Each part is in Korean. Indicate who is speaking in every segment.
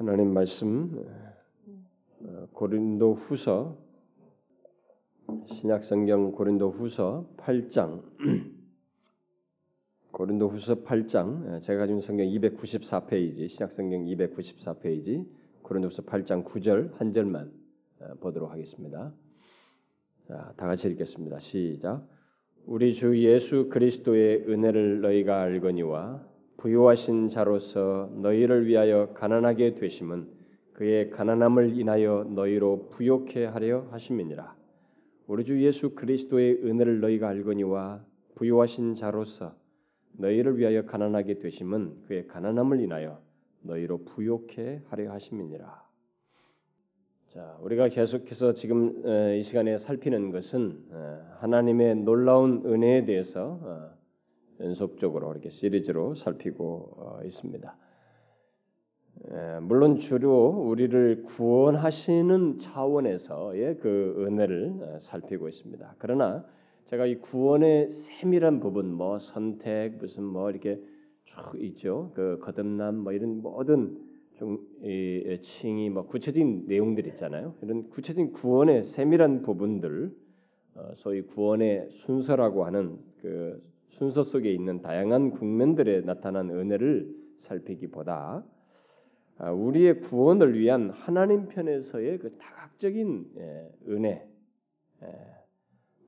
Speaker 1: 하나님 말씀 어, 고린도 후서 신약 성경 고린도 후서 8장 고린도 후서 8장 제가 가진 성경 294페이지 신약 성경 294페이지 고린도 후서 8장 9절 한 절만 어, 보도록 하겠습니다. 자, 다 같이 읽겠습니다. 시작. 우리 주 예수 그리스도의 은혜를 너희가 알거니와 부유하신 자로서 너희를 위하여 가난하게 되심은 그의 가난함을 인하여 너희로 부욕해 하려 하심이니라. 우리 주 예수 그리스도의 은혜를 너희가 알거니와 부유하신 자로서 너희를 위하여 가난하게 되심은 그의 가난함을 인하여 너희로 부욕해 하려 하심이니라. 자, 우리가 계속해서 지금 이 시간에 살피는 것은 하나님의 놀라운 은혜에 대해서 어, 연속적으로 이렇게 시리즈로 살피고 어, 있습니다. 물론 주로 우리를 구원하시는 차원에서의 그 은혜를 어, 살피고 있습니다. 그러나 제가 이 구원의 세밀한 부분, 뭐 선택, 무슨 뭐 이렇게 쭉 있죠. 그 거듭남, 뭐 이런 모든 중 이, 칭이 뭐 구체적인 내용들 있잖아요. 이런 구체적인 구원의 세밀한 부분들, 어, 소위 구원의 순서라고 하는 그 순서 속에 있는 다양한 국면들에 나타난 은혜를 살피기보다 아, 우리의 구원을 위한 하나님 편에서의 그 다각적인 예, 은혜, 예,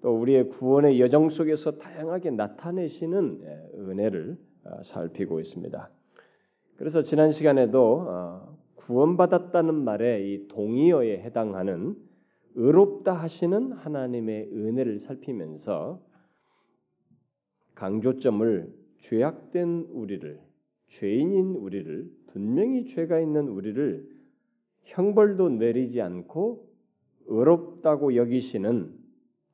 Speaker 1: 또 우리의 구원의 여정 속에서 다양하게 나타내시는 예, 은혜를 아, 살피고 있습니다. 그래서 지난 시간에도 어, 구원받았다는 말에 이 동의어에 해당하는 의롭다 하시는 하나님의 은혜를 살피면서 강조점을 죄악된 우리를 죄인인 우리를 분명히 죄가 있는 우리를 형벌도 내리지 않고 의롭다고 여기시는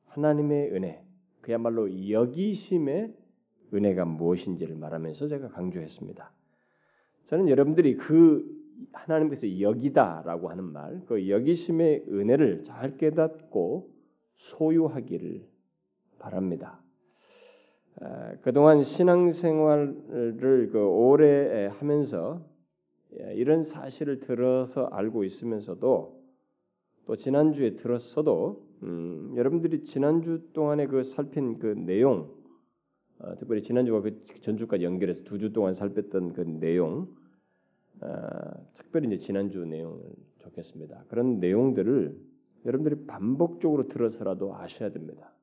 Speaker 1: 하나님의 은혜, 그야말로 여기심의 은혜가 무엇인지를 말하면서 제가 강조했습니다. 저는 여러분들이 그 하나님께서 여기다라고 하는 말, 그 여기심의 은혜를 잘 깨닫고 소유하기를 바랍니다. 그동안 신앙생활을 그 오래 하면서 예, 이런 사실을 들어서 알고 있으면서도 또 지난주에 들었어도 음, 여러분들이 지난주 동안에 그 살핀 그 내용 어, 특별히 지난주와 그 전주까지 연결해서 두 주 동안 살폈던 그 내용 어, 특별히 이제 지난주 내용을 좋겠습니다. 그런 내용들을 여러분들이 반복적으로 들어서라도 아셔야 됩니다.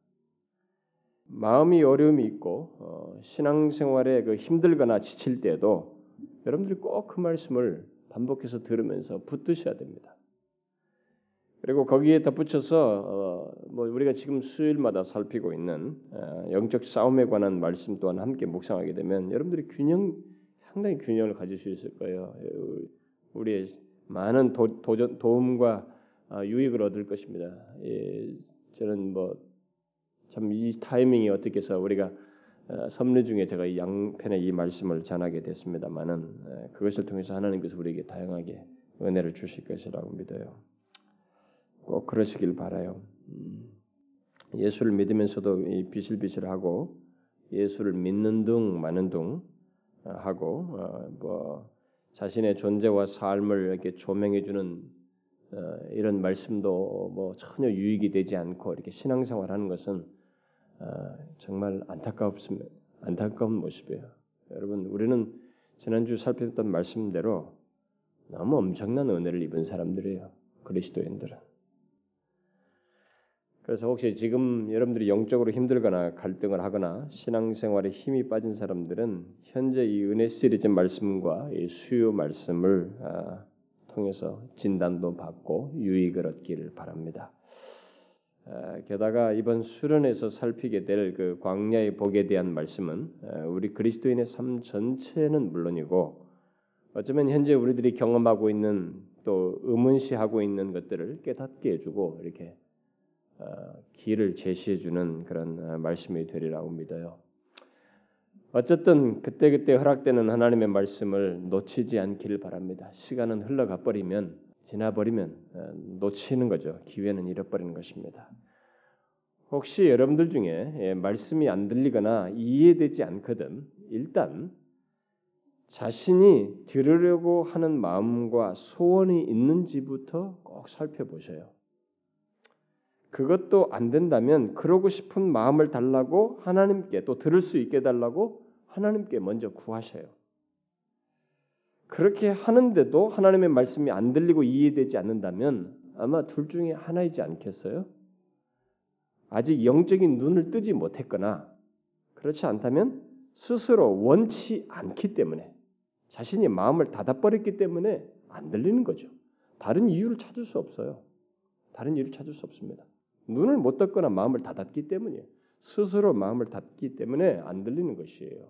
Speaker 1: 마음이 어려움이 있고 어, 신앙생활에 그 힘들거나 지칠 때도 여러분들이 꼭 그 말씀을 반복해서 들으면서 붙드셔야 됩니다. 그리고 거기에 덧붙여서 어, 뭐 우리가 지금 수요일마다 살피고 있는 어, 영적 싸움에 관한 말씀 또한 함께 묵상하게 되면 여러분들이 균형 상당히 균형을 가질 수 있을 거예요. 우리의 많은 도, 도전, 도움과 어, 유익을 얻을 것입니다. 예, 저는 뭐 참 이 타이밍이 어떻게 해서 우리가 어, 섭리 중에 제가 이 양편의 이 말씀을 전하게 됐습니다만은 그것을 통해서 하나님께서 우리에게 다양하게 은혜를 주실 것이라고 믿어요. 꼭 그러시길 바라요. 음, 예수를 믿으면서도 비실비실하고 예수를 믿는 둥 마는 둥 어, 하고 어, 뭐 자신의 존재와 삶을 이렇게 조명해 주는 이런 말씀도 뭐 전혀 유익이 되지 않고 이렇게 신앙생활하는 것은 아, 정말 안타깝습니다. 안타까운 모습이에요. 여러분, 우리는 지난주 살펴봤던 말씀대로 너무 엄청난 은혜를 입은 사람들이에요. 그리스도인들은. 그래서 혹시 지금 여러분들이 영적으로 힘들거나 갈등을 하거나 신앙생활에 힘이 빠진 사람들은 현재 이 은혜 시리즈 말씀과 이 수요 말씀을 아, 통해서 진단도 받고 유익을 얻기를 바랍니다. 게다가 이번 수련에서 살피게 될 그 광야의 복에 대한 말씀은 우리 그리스도인의 삶 전체는 물론이고 어쩌면 현재 우리들이 경험하고 있는 또 의문시하고 있는 것들을 깨닫게 해주고 이렇게 어, 길을 제시해주는 그런 어, 말씀이 되리라고 믿어요. 어쨌든 그때그때 허락되는 하나님의 말씀을 놓치지 않기를 바랍니다. 시간은 흘러가 버리면 지나버리면 어, 놓치는 거죠. 기회는 잃어버리는 것입니다. 혹시 여러분들 중에 예, 말씀이 안 들리거나 이해되지 않거든 일단 자신이 들으려고 하는 마음과 소원이 있는지부터 꼭 살펴보셔요. 그것도 안 된다면 그러고 싶은 마음을 달라고 하나님께 또 들을 수 있게 달라고 하나님께 먼저 구하셔요. 그렇게 하는데도 하나님의 말씀이 안 들리고 이해되지 않는다면 아마 둘 중에 하나이지 않겠어요? 아직 영적인 눈을 뜨지 못했거나 그렇지 않다면 스스로 원치 않기 때문에 자신이 마음을 닫아버렸기 때문에 안 들리는 거죠. 다른 이유를 찾을 수 없어요. 다른 이유를 찾을 수 없습니다. 눈을 못 떴거나 마음을 닫았기 때문이에요. 스스로 마음을 닫기 때문에 안 들리는 것이에요.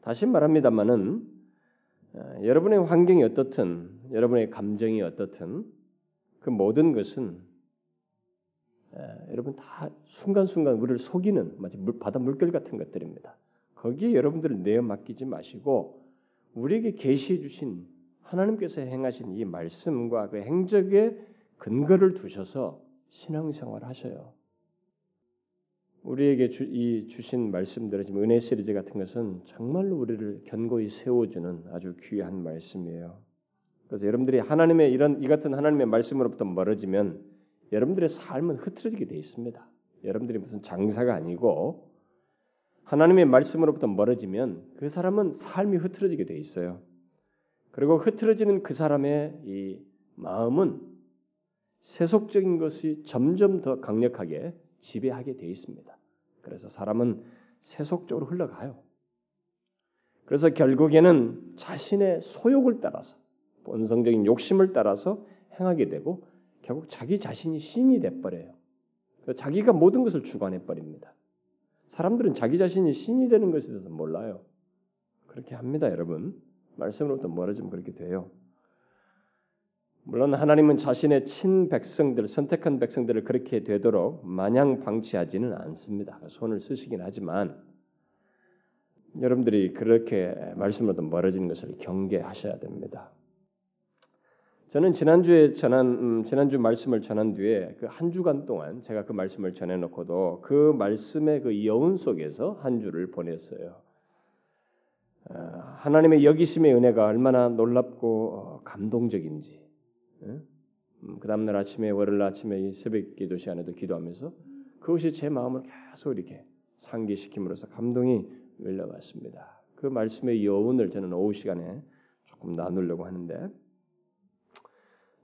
Speaker 1: 다시 말합니다만은 어, 여러분의 환경이 어떻든 여러분의 감정이 어떻든 그 모든 것은 에, 여러분 다 순간순간 우리를 속이는 마치 물, 바다 물결 같은 것들입니다. 거기에 여러분들을 내어 맡기지 마시고 우리에게 계시해 주신 하나님께서 행하신 이 말씀과 그 행적에 근거를 두셔서 신앙생활 하셔요. 우리에게 주, 이 주신 말씀들은 지금 은혜 시리즈 같은 것은 정말로 우리를 견고히 세워주는 아주 귀한 말씀이에요. 그래서 여러분들이 하나님의 이런 이 같은 하나님의 말씀으로부터 멀어지면 여러분들의 삶은 흐트러지게 돼 있습니다. 여러분들이 무슨 장사가 아니고 하나님의 말씀으로부터 멀어지면 그 사람은 삶이 흐트러지게 돼 있어요. 그리고 흐트러지는 그 사람의 이 마음은 세속적인 것이 점점 더 강력하게 지배하게 돼 있습니다. 그래서 사람은 세속적으로 흘러가요. 그래서 결국에는 자신의 소욕을 따라서 본성적인 욕심을 따라서 행하게 되고 결국 자기 자신이 신이 돼 버려요. 자기가 모든 것을 주관해 버립니다. 사람들은 자기 자신이 신이 되는 것에 대해서 몰라요. 그렇게 합니다, 여러분. 말씀으로부터 멀어지면 그렇게 돼요. 물론 하나님은 자신의 친 백성들, 선택한 백성들을 그렇게 되도록 마냥 방치하지는 않습니다. 손을 쓰시긴 하지만 여러분들이 그렇게 말씀으로부터 멀어지는 것을 경계하셔야 됩니다. 저는 지난주에 전한 음, 지난주 말씀을 전한 뒤에 그 한 주간 동안 제가 그 말씀을 전해 놓고도 그 말씀의 그 여운 속에서 한 주를 보냈어요. 어, 하나님의 여기심의 은혜가 얼마나 놀랍고 어, 감동적인지 음, 그 다음날 아침에 월요일 아침에 이 새벽 기도 시간에도 기도하면서 그것이 제 마음을 계속 이렇게 상기시킴으로써 감동이 흘러갔습니다. 그 말씀의 여운을 저는 오후 시간에 조금 나누려고 하는데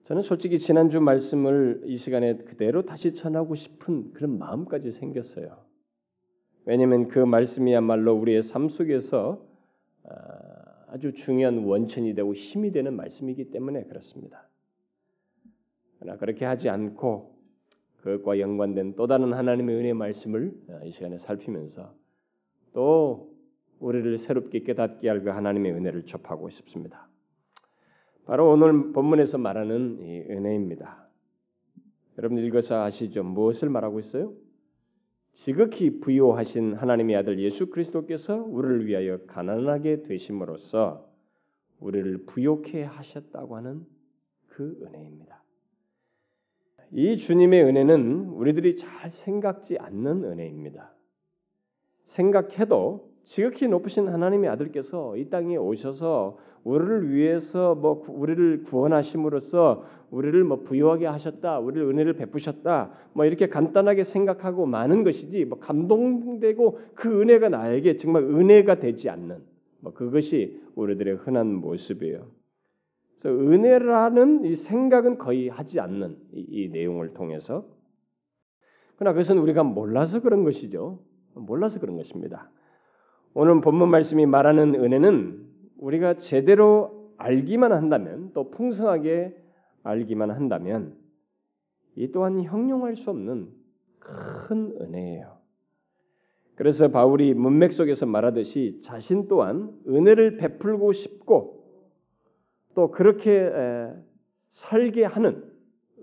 Speaker 1: 저는 솔직히 지난주 말씀을 이 시간에 그대로 다시 전하고 싶은 그런 마음까지 생겼어요. 왜냐하면 그 말씀이야말로 우리의 삶 속에서 아, 아주 중요한 원천이 되고 힘이 되는 말씀이기 때문에 그렇습니다. 그러나 그렇게 하지 않고 그것과 연관된 또 다른 하나님의 은혜 말씀을 이 시간에 살피면서 또 우리를 새롭게 깨닫게 할 그 하나님의 은혜를 접하고 싶습니다. 바로 오늘 본문에서 말하는 이 은혜입니다. 여러분 읽어서 아시죠? 무엇을 말하고 있어요? 지극히 부요하신 하나님의 아들 예수 그리스도께서 우리를 위하여 가난하게 되심으로써 우리를 부요케 하셨다고 하는 그 은혜입니다. 이 주님의 은혜는 우리들이 잘 생각지 않는 은혜입니다. 생각해도 지극히 높으신 하나님의 아들께서 이 땅에 오셔서 우리를 위해서 뭐 우리를 구원하심으로써 우리를 뭐 부유하게 하셨다, 우리를 은혜를 베푸셨다, 뭐 이렇게 간단하게 생각하고 많은 것이지 뭐 감동되고 그 은혜가 나에게 정말 은혜가 되지 않는 뭐 그것이 우리들의 흔한 모습이에요. 그래서 은혜라는 이 생각은 거의 하지 않는 이, 이 내용을 통해서 그러나 그것은 우리가 몰라서 그런 것이죠. 몰라서 그런 것입니다. 오늘 본문 말씀이 말하는 은혜는 우리가 제대로 알기만 한다면 또 풍성하게 알기만 한다면 이 또한 형용할 수 없는 큰 은혜예요. 그래서 바울이 문맥 속에서 말하듯이 자신 또한 은혜를 베풀고 싶고 또 그렇게 살게 하는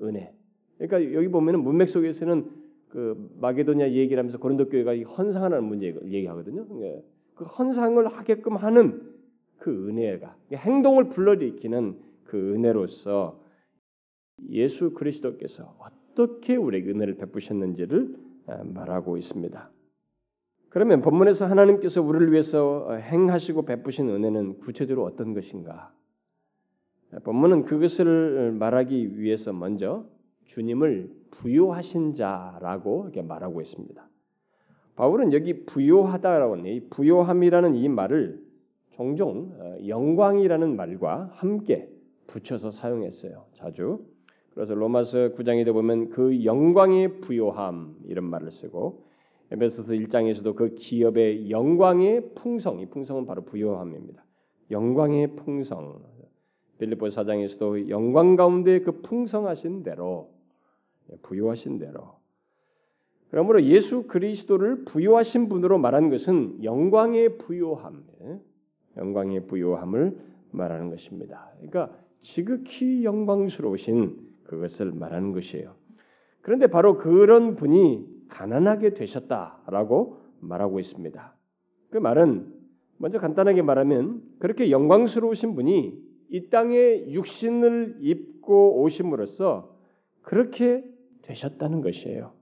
Speaker 1: 은혜. 그러니까 여기 보면은 문맥 속에서는 그 마게도냐 얘기를 하면서 고린도 교회가 헌상하는 문제를 얘기하거든요. 예. 그 헌상을 하게끔 하는 그 은혜가 행동을 불러일으키는 그 은혜로서 예수 그리스도께서 어떻게 우리에게 은혜를 베푸셨는지를 아, 말하고 있습니다. 그러면 본문에서 하나님께서 우리를 위해서 행하시고 베푸신 은혜는 구체적으로 어떤 것인가? 본문은 그것을 말하기 위해서 먼저 주님을 부요하신 자라고 이렇게 말하고 있습니다. 바울은 여기 부요하다라고 하니 부요함이라는 이 말을 종종 어, 영광이라는 말과 함께 붙여서 사용했어요. 자주. 그래서 로마서 9장에 보면 그 영광의 부요함 이런 말을 쓰고 에베소서 1장에서도 그 기업의 영광의 풍성, 이 풍성은 바로 부요함입니다. 영광의 풍성. 빌립보 4장에서도 영광 가운데 그 풍성하신 대로 부요하신 대로 그러므로 예수 그리스도를 부요하신 분으로 말한 것은 영광의 부요함, 영광의 부요함을 말하는 것입니다. 그러니까 지극히 영광스러우신 그것을 말하는 것이에요. 그런데 바로 그런 분이 가난하게 되셨다라고 말하고 있습니다. 그 말은 먼저 간단하게 말하면 그렇게 영광스러우신 분이 이 땅에 육신을 입고 오심으로써 그렇게 되셨다는 것이에요.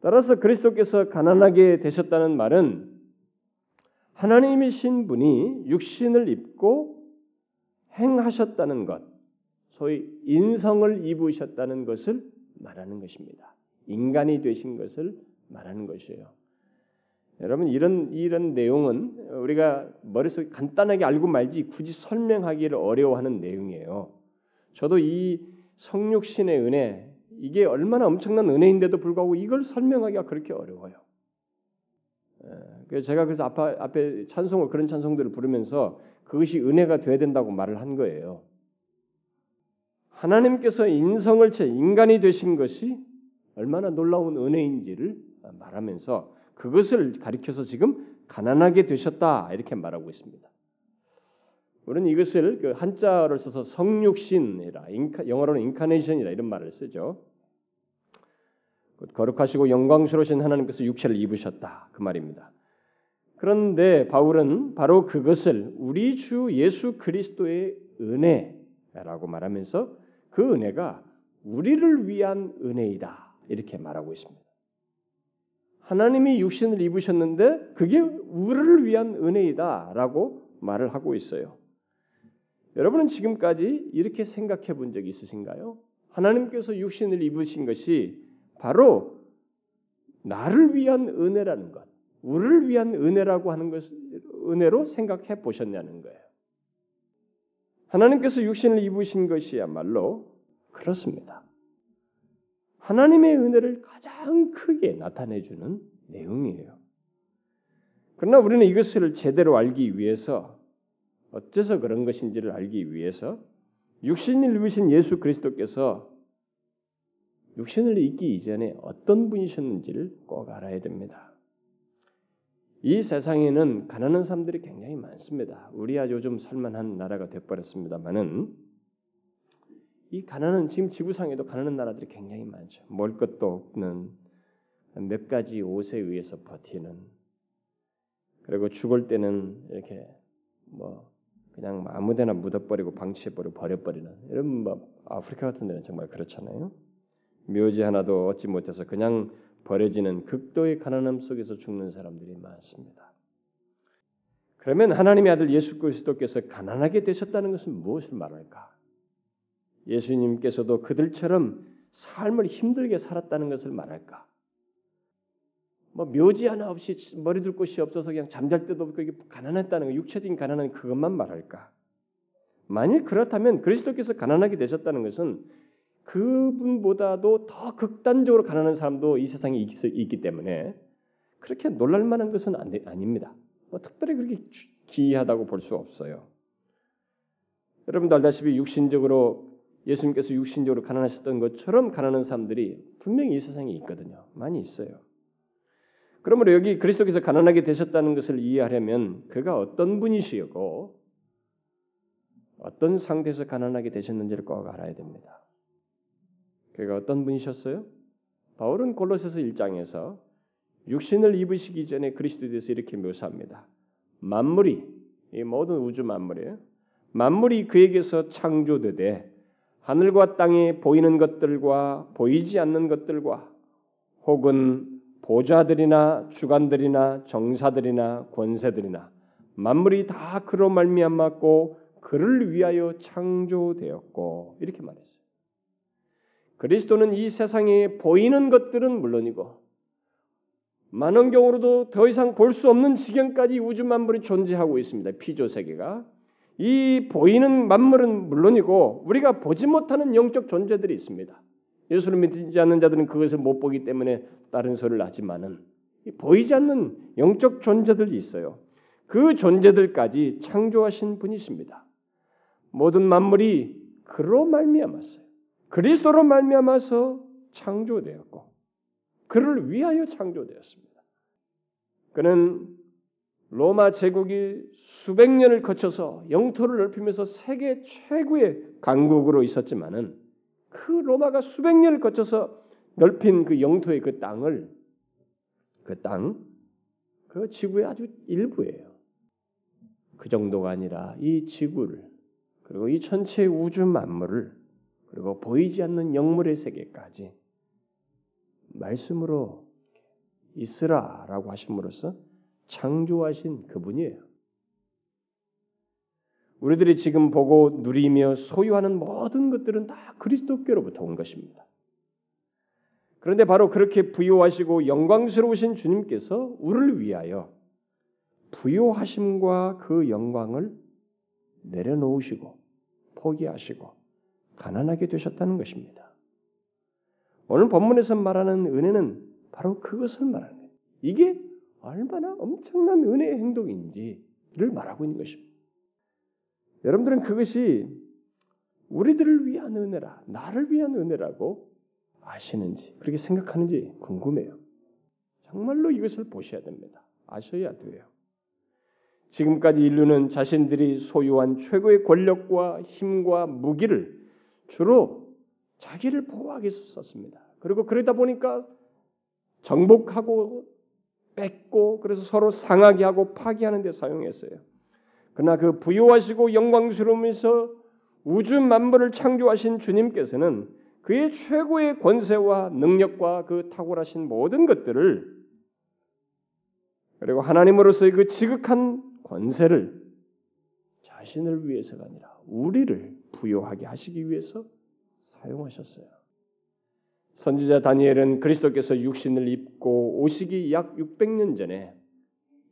Speaker 1: 따라서 그리스도께서 가난하게 되셨다는 말은 하나님이신 분이 육신을 입고 행하셨다는 것, 소위 인성을 입으셨다는 것을 말하는 것입니다. 인간이 되신 것을 말하는 것이에요. 여러분 이런 이런 내용은 우리가 머릿속에 간단하게 알고 말지 굳이 설명하기를 어려워하는 내용이에요. 저도 이 성육신의 은혜 이게 얼마나 엄청난 은혜인데도 불구하고 이걸 설명하기가 그렇게 어려워요. 그래서 제가 그래서 앞에, 앞에 찬송을 그런 찬송들을 부르면서 그것이 은혜가 돼야 된다고 말을 한 거예요. 하나님께서 인성을 채 인간이 되신 것이 얼마나 놀라운 은혜인지를 말하면서 그것을 가리켜서 지금 가난하게 되셨다 이렇게 말하고 있습니다. 우리는 이것을 그 한자를 써서 성육신이라 영어로는 인카네이션이라 이런 말을 쓰죠. 거룩하시고 영광스러우신 하나님께서 육체를 입으셨다 그 말입니다. 그런데 바울은 바로 그것을 우리 주 예수 그리스도의 은혜라고 말하면서 그 은혜가 우리를 위한 은혜이다 이렇게 말하고 있습니다. 하나님이 육신을 입으셨는데 그게 우리를 위한 은혜이다라고 말을 하고 있어요. 여러분은 지금까지 이렇게 생각해 본 적이 있으신가요? 하나님께서 육신을 입으신 것이 바로 나를 위한 은혜라는 것, 우리를 위한 은혜라고 하는 것 은혜로 생각해 보셨냐는 거예요. 하나님께서 육신을 입으신 것이야말로 그렇습니다. 하나님의 은혜를 가장 크게 나타내 주는 내용이에요. 그러나 우리는 이것을 제대로 알기 위해서 어째서 그런 것인지를 알기 위해서 육신을 입으신 예수 그리스도께서 육신을 입기 이전에 어떤 분이셨는지를 꼭 알아야 됩니다. 이 세상에는 가난한 사람들이 굉장히 많습니다. 우리야 요즘 살만한 나라가 되버렸습니다만은 이 가난은 지금 지구상에도 가난한 나라들이 굉장히 많죠. 먹을 것도 없는 몇 가지 옷에 의해서 버티는 그리고 죽을 때는 이렇게 뭐 그냥 아무데나 묻어버리고 방치해버리고 버려버리는 이런 뭐 아프리카 같은 데는 정말 그렇잖아요. 묘지 하나도 얻지 못해서 그냥 버려지는 극도의 가난함 속에서 죽는 사람들이 많습니다. 그러면 하나님의 아들 예수 그리스도께서 가난하게 되셨다는 것은 무엇을 말할까? 예수님께서도 그들처럼 삶을 힘들게 살았다는 것을 말할까? 뭐 묘지 하나 없이 머리 둘 곳이 없어서 그냥 잠잘 때도 없고 가난했다는 거, 육체적인 가난은 그것만 말할까? 만일 그렇다면 그리스도께서 가난하게 되셨다는 것은 그분보다도 더 극단적으로 가난한 사람도 이 세상에 있, 기 때문에 그렇게 놀랄 만한 것은 아닙니다. 뭐 특별히 그렇게 기이하다고 볼 수 없어요. 여러분도 알다시피 육신적으로 예수님께서 육신적으로 가난하셨던 것처럼 가난한 사람들이 분명히 이 세상에 있거든요. 많이 있어요. 그러므로 여기 그리스도께서 가난하게 되셨다는 것을 이해하려면 그가 어떤 분이시고 어떤 상태에서 가난하게 되셨는지를 꼭 알아야 됩니다. 그가 어떤 분이셨어요? 바울은 골로새서 1장에서 육신을 입으시기 전에 그리스도에 대해서 이렇게 묘사합니다. 만물이 이 모든 우주 만물이에요. 만물이 그에게서 창조되되 하늘과 땅에 보이는 것들과 보이지 않는 것들과 혹은 보좌들이나 주관들이나 정사들이나 권세들이나 만물이 다 그로 말미암았고 그를 위하여 창조되었고 이렇게 말했어요. 그리스도는 이 세상에 보이는 것들은 물론이고 많은 경우로도 더 이상 볼 수 없는 지경까지 우주 만물이 존재하고 있습니다. 피조 세계가 이 보이는 만물은 물론이고 우리가 보지 못하는 영적 존재들이 있습니다. 예수를 믿지 않는 자들은 그것을 못 보기 때문에 다른 소리를 하지만은 보이지 않는 영적 존재들이 있어요. 그 존재들까지 창조하신 분이십니다. 모든 만물이 그로 말미암았어요. 그리스도로 말미암아서 창조되었고 그를 위하여 창조되었습니다. 그는 로마 제국이 수백 년을 거쳐서 영토를 넓히면서 세계 최고의 강국으로 있었지만은 그 로마가 수백 년을 거쳐서 넓힌 그 영토의 그 땅을 그 땅, 그 지구의 아주 일부예요. 그 정도가 아니라 이 지구를 그리고 이 전체 우주 만물을 그리고 보이지 않는 영물의 세계까지 말씀으로 있으라라고 하심으로써 창조하신 그분이에요. 우리들이 지금 보고 누리며 소유하는 모든 것들은 다 그리스도께로부터 온 것입니다. 그런데 바로 그렇게 부요하시고 영광스러우신 주님께서 우리를 위하여 부요하심과 그 영광을 내려놓으시고 포기하시고 가난하게 되셨다는 것입니다. 오늘 본문에서 말하는 은혜는 바로 그것을 말하는 거예요. 이게 얼마나 엄청난 은혜의 행동인지를 말하고 있는 것입니다. 여러분들은 그것이 우리들을 위한 은혜라, 나를 위한 은혜라고 아시는지, 그렇게 생각하는지 궁금해요. 정말로 이것을 보셔야 됩니다. 아셔야 돼요. 지금까지 인류는 자신들이 소유한 최고의 권력과 힘과 무기를 주로 자기를 보호하기 위해서 썼습니다. 그리고 그러다 보니까 정복하고 뺏고 그래서 서로 상하게 하고 파괴하는 데 사용했어요. 그러나 그 부유하시고 영광스러우면서 우주 만물을 창조하신 주님께서는 그의 최고의 권세와 능력과 그 탁월하신 모든 것들을 그리고 하나님으로서의 그 지극한 권세를 자신을 위해서가 아니라 우리를 부여하게 하시기 위해서 사용하셨어요. 선지자 다니엘은 그리스도께서 육신을 입고 오시기 약 600년 전에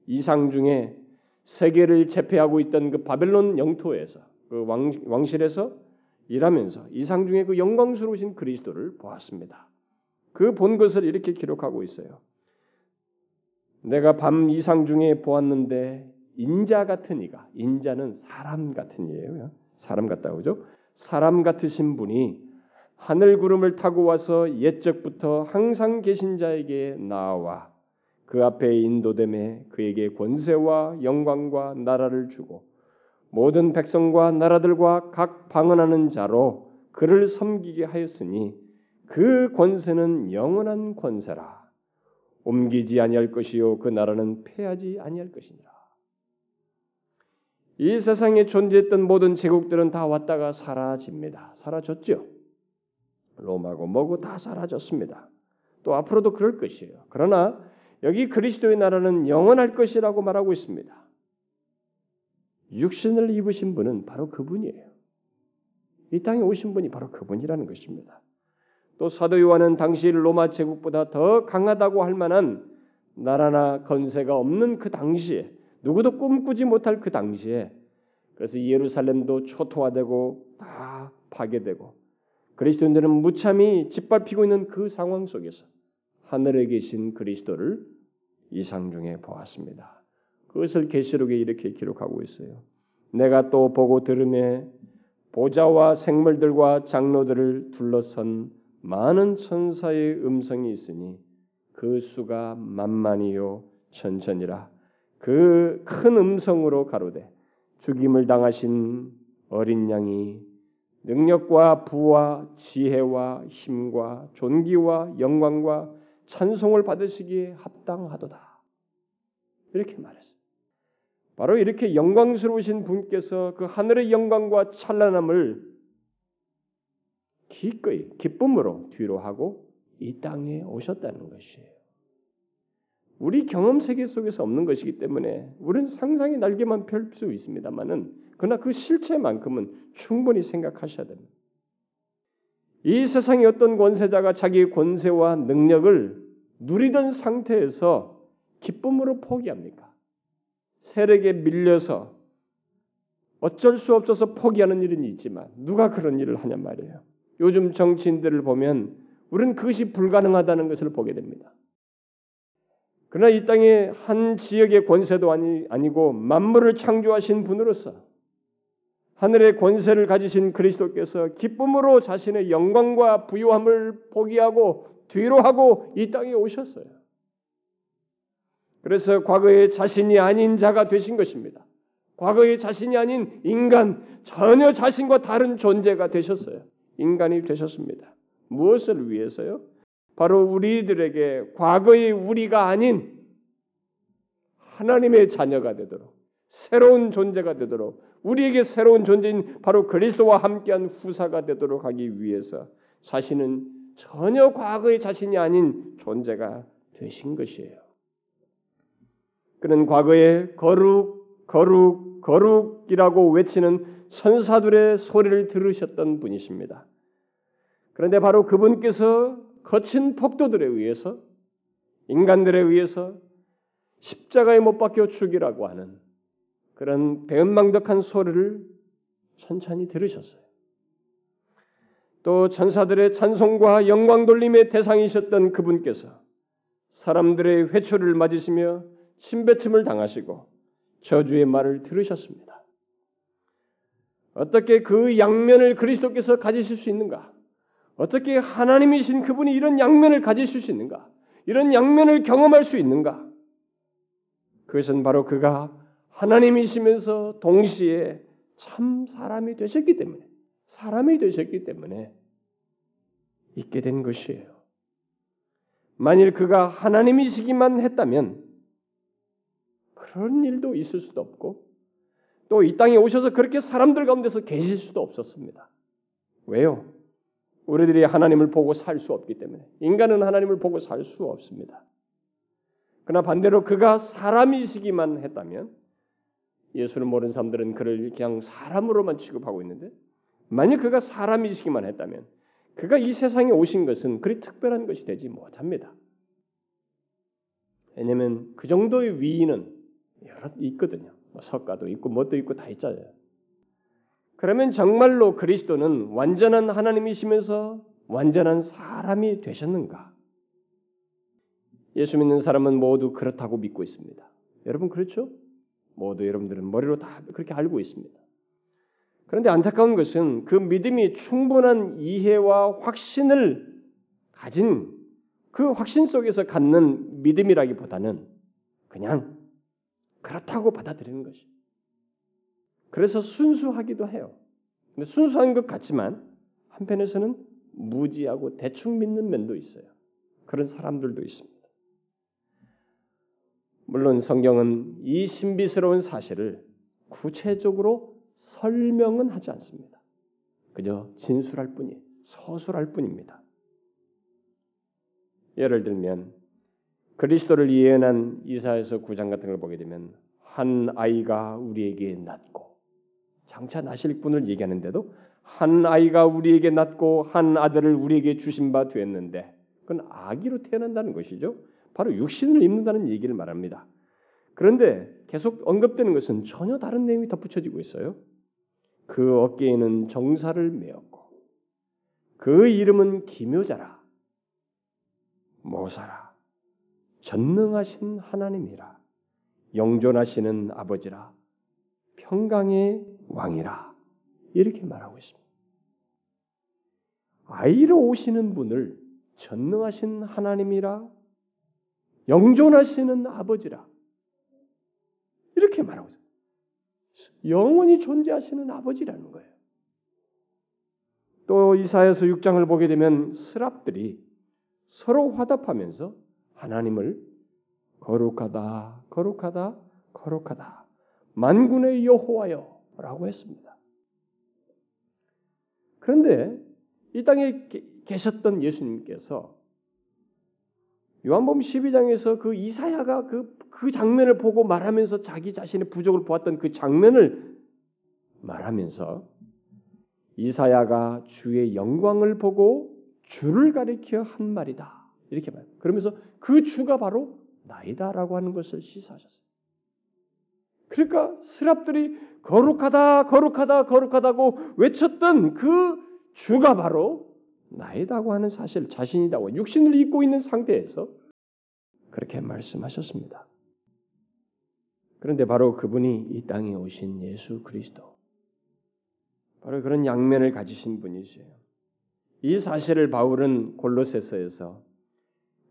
Speaker 1: 이상 중에 세계를 제패하고 있던 그 바벨론 영토에서 그 왕, 왕실에서 일하면서 이상 중에 그 영광스러우신 그리스도를 보았습니다. 그 본 것을 이렇게 기록하고 있어요. 내가 밤 이상 중에 보았는데 인자 같은 이가 인자는 사람 같은 이예요. 사람 같다고 그죠? 사람 같으신 분이 하늘 구름을 타고 와서 옛적부터 항상 계신 자에게 나와 그 앞에 인도됨에 그에게 권세와 영광과 나라를 주고 모든 백성과 나라들과 각 방언하는 자로 그를 섬기게 하였으니 그 권세는 영원한 권세라. 옮기지 아니할 것이요 그 나라는 패하지 아니할 것이니라. 이 세상에 존재했던 모든 제국들은 다 왔다가 사라집니다. 사라졌죠 로마고 뭐고 다 사라졌습니다 또 앞으로도 그럴 것이에요 그러나 여기 그리스도의 나라는 영원할 것이라고 말하고 있습니다. 육신을 입으신 분은 바로 그분이에요. 이 땅에 오신 분이 바로 그분이라는 것입니다. 또 사도 요한은 당시 로마 제국보다 더 강하다고 할 만한 나라나 건세가 없는 그 당시에 누구도 꿈꾸지 못할 그 당시에 그래서 예루살렘도 초토화되고 다 파괴되고 그리스도인들은 무참히 짓밟히고 있는 그 상황 속에서 하늘에 계신 그리스도를 이상 중에 보았습니다. 그것을 계시록에 이렇게 기록하고 있어요. 내가 또 보고 들음에 보좌와 생물들과 장로들을 둘러선 많은 천사의 음성이 있으니 그 수가 만만이요 천천이라 그 큰 음성으로 가로되 죽임을 당하신 어린 양이 능력과 부와 지혜와 힘과 존귀와 영광과 찬송을 받으시기에 합당하도다. 이렇게 말했어요. 바로 이렇게 영광스러우신 분께서 그 하늘의 영광과 찬란함을 기꺼이 기쁨으로 뒤로 하고 이 땅에 오셨다는 것이에요. 우리 경험 세계 속에서 없는 것이기 때문에 우리는 상상의 날개만 펼 수 있습니다만은 그러나 그 실체만큼은 충분히 생각하셔야 됩니다. 이 세상의 어떤 권세자가 자기의 권세와 능력을 누리던 상태에서 기쁨으로 포기합니까? 세력에 밀려서 어쩔 수 없어서 포기하는 일은 있지만 누가 그런 일을 하냐 말이에요. 요즘 정치인들을 보면 우리는 그것이 불가능하다는 것을 보게 됩니다. 그러나 이 땅의 한 지역의 권세도 아니, 아니고 만물을 창조하신 분으로서 하늘의 권세를 가지신 그리스도께서 기쁨으로 자신의 영광과 부유함을 포기하고 뒤로 하고 이 땅에 오셨어요. 그래서 과거의 자신이 아닌 자가 되신 것입니다. 과거의 자신이 아닌 인간, 전혀 자신과 다른 존재가 되셨어요. 인간이 되셨습니다. 무엇을 위해서요? 바로 우리들에게 과거의 우리가 아닌 하나님의 자녀가 되도록 새로운 존재가 되도록 우리에게 새로운 존재인 바로 그리스도와 함께한 후사가 되도록 하기 위해서 자신은 전혀 과거의 자신이 아닌 존재가 되신 것이에요. 그는 과거에 거룩, 거룩, 거룩이라고 외치는 천사들의 소리를 들으셨던 분이십니다. 그런데 바로 그분께서 거친 폭도들에 의해서 인간들에 의해서 십자가에 못 박혀 죽이라고 하는 그런 배은망덕한 소리를 천천히 들으셨어요. 또 천사들의 찬송과 영광 돌림의 대상이셨던 그분께서 사람들의 회초를 맞으시며 침뱉음을 당하시고 저주의 말을 들으셨습니다. 어떻게 그 양면을 그리스도께서 가지실 수 있는가? 어떻게 하나님이신 그분이 이런 양면을 가지실 수 있는가? 이런 양면을 경험할 수 있는가? 그것은 바로 그가 하나님이시면서 동시에 참 사람이 되셨기 때문에 사람이 되셨기 때문에 있게 된 것이에요. 만일 그가 하나님이시기만 했다면 그런 일도 있을 수도 없고 또 이 땅에 오셔서 그렇게 사람들 가운데서 계실 수도 없었습니다. 왜요? 우리들이 하나님을 보고 살 수 없기 때문에 인간은 하나님을 보고 살 수 없습니다. 그러나 반대로 그가 사람이시기만 했다면 예수를 모르는 사람들은 그를 그냥 사람으로만 취급하고 있는데 만약 그가 사람이시기만 했다면 그가 이 세상에 오신 것은 그리 특별한 것이 되지 못합니다. 왜냐하면 그 정도의 위인은 여러 있거든요. 뭐 석가도 있고 뭣도 있고 다 있잖아요. 그러면 정말로 그리스도는 완전한 하나님이시면서 완전한 사람이 되셨는가? 예수 믿는 사람은 모두 그렇다고 믿고 있습니다. 여러분 그렇죠? 모두 여러분들은 머리로 다 그렇게 알고 있습니다. 그런데 안타까운 것은 그 믿음이 충분한 이해와 확신을 가진 그 확신 속에서 갖는 믿음이라기보다는 그냥 그렇다고 받아들이는 것이. 그래서 순수하기도 해요. 근데 순수한 것 같지만 한편에서는 무지하고 대충 믿는 면도 있어요. 그런 사람들도 있습니다. 물론 성경은 이 신비스러운 사실을 구체적으로 설명은 하지 않습니다. 그저 진술할 뿐이 서술할 뿐입니다. 예를 들면 그리스도를 예언한 이사에서 구장 같은 걸 보게 되면 한 아이가 우리에게 낳고 장차 나실 분을 얘기하는데도 한 아이가 우리에게 낳고 한 아들을 우리에게 주신 바 되었는데 그건 아기로 태어난다는 것이죠. 바로 육신을 입는다는 얘기를 말합니다. 그런데 계속 언급되는 것은 전혀 다른 내용이 덧붙여지고 있어요. 그 어깨에는 정사를 메었고 그 이름은 기묘자라 모사라 전능하신 하나님이라 영존하시는 아버지라 평강의 왕이라 이렇게 말하고 있습니다. 아이로 오시는 분을 전능하신 하나님이라 영존하시는 아버지라 이렇게 말하고 있습니다. 영원히 존재하시는 아버지라는 거예요. 또 이사야서 6장을 보게 되면 스랍들이 서로 화답하면서 하나님을 거룩하다, 거룩하다, 거룩하다. 만군의 여호와여라고 했습니다. 그런데 이 땅에 계셨던 예수님께서 요한복음 12장에서 그 이사야가 그, 그 장면을 보고 말하면서 자기 자신의 부족을 보았던 그 장면을 말하면서 이사야가 주의 영광을 보고 주를 가리켜 한 말이다. 이렇게 말. 그러면서 그 주가 바로 나이다라고 하는 것을 시사하셨어요. 그러니까 스랍들이 거룩하다, 거룩하다, 거룩하다고 외쳤던 그 주가 바로 나이다고 하는 사실, 자신이다고 육신을 입고 있는 상태에서 그렇게 말씀하셨습니다. 그런데 바로 그분이 이 땅에 오신 예수 그리스도, 바로 그런 양면을 가지신 분이세요. 이 사실을 바울은 골로새서에서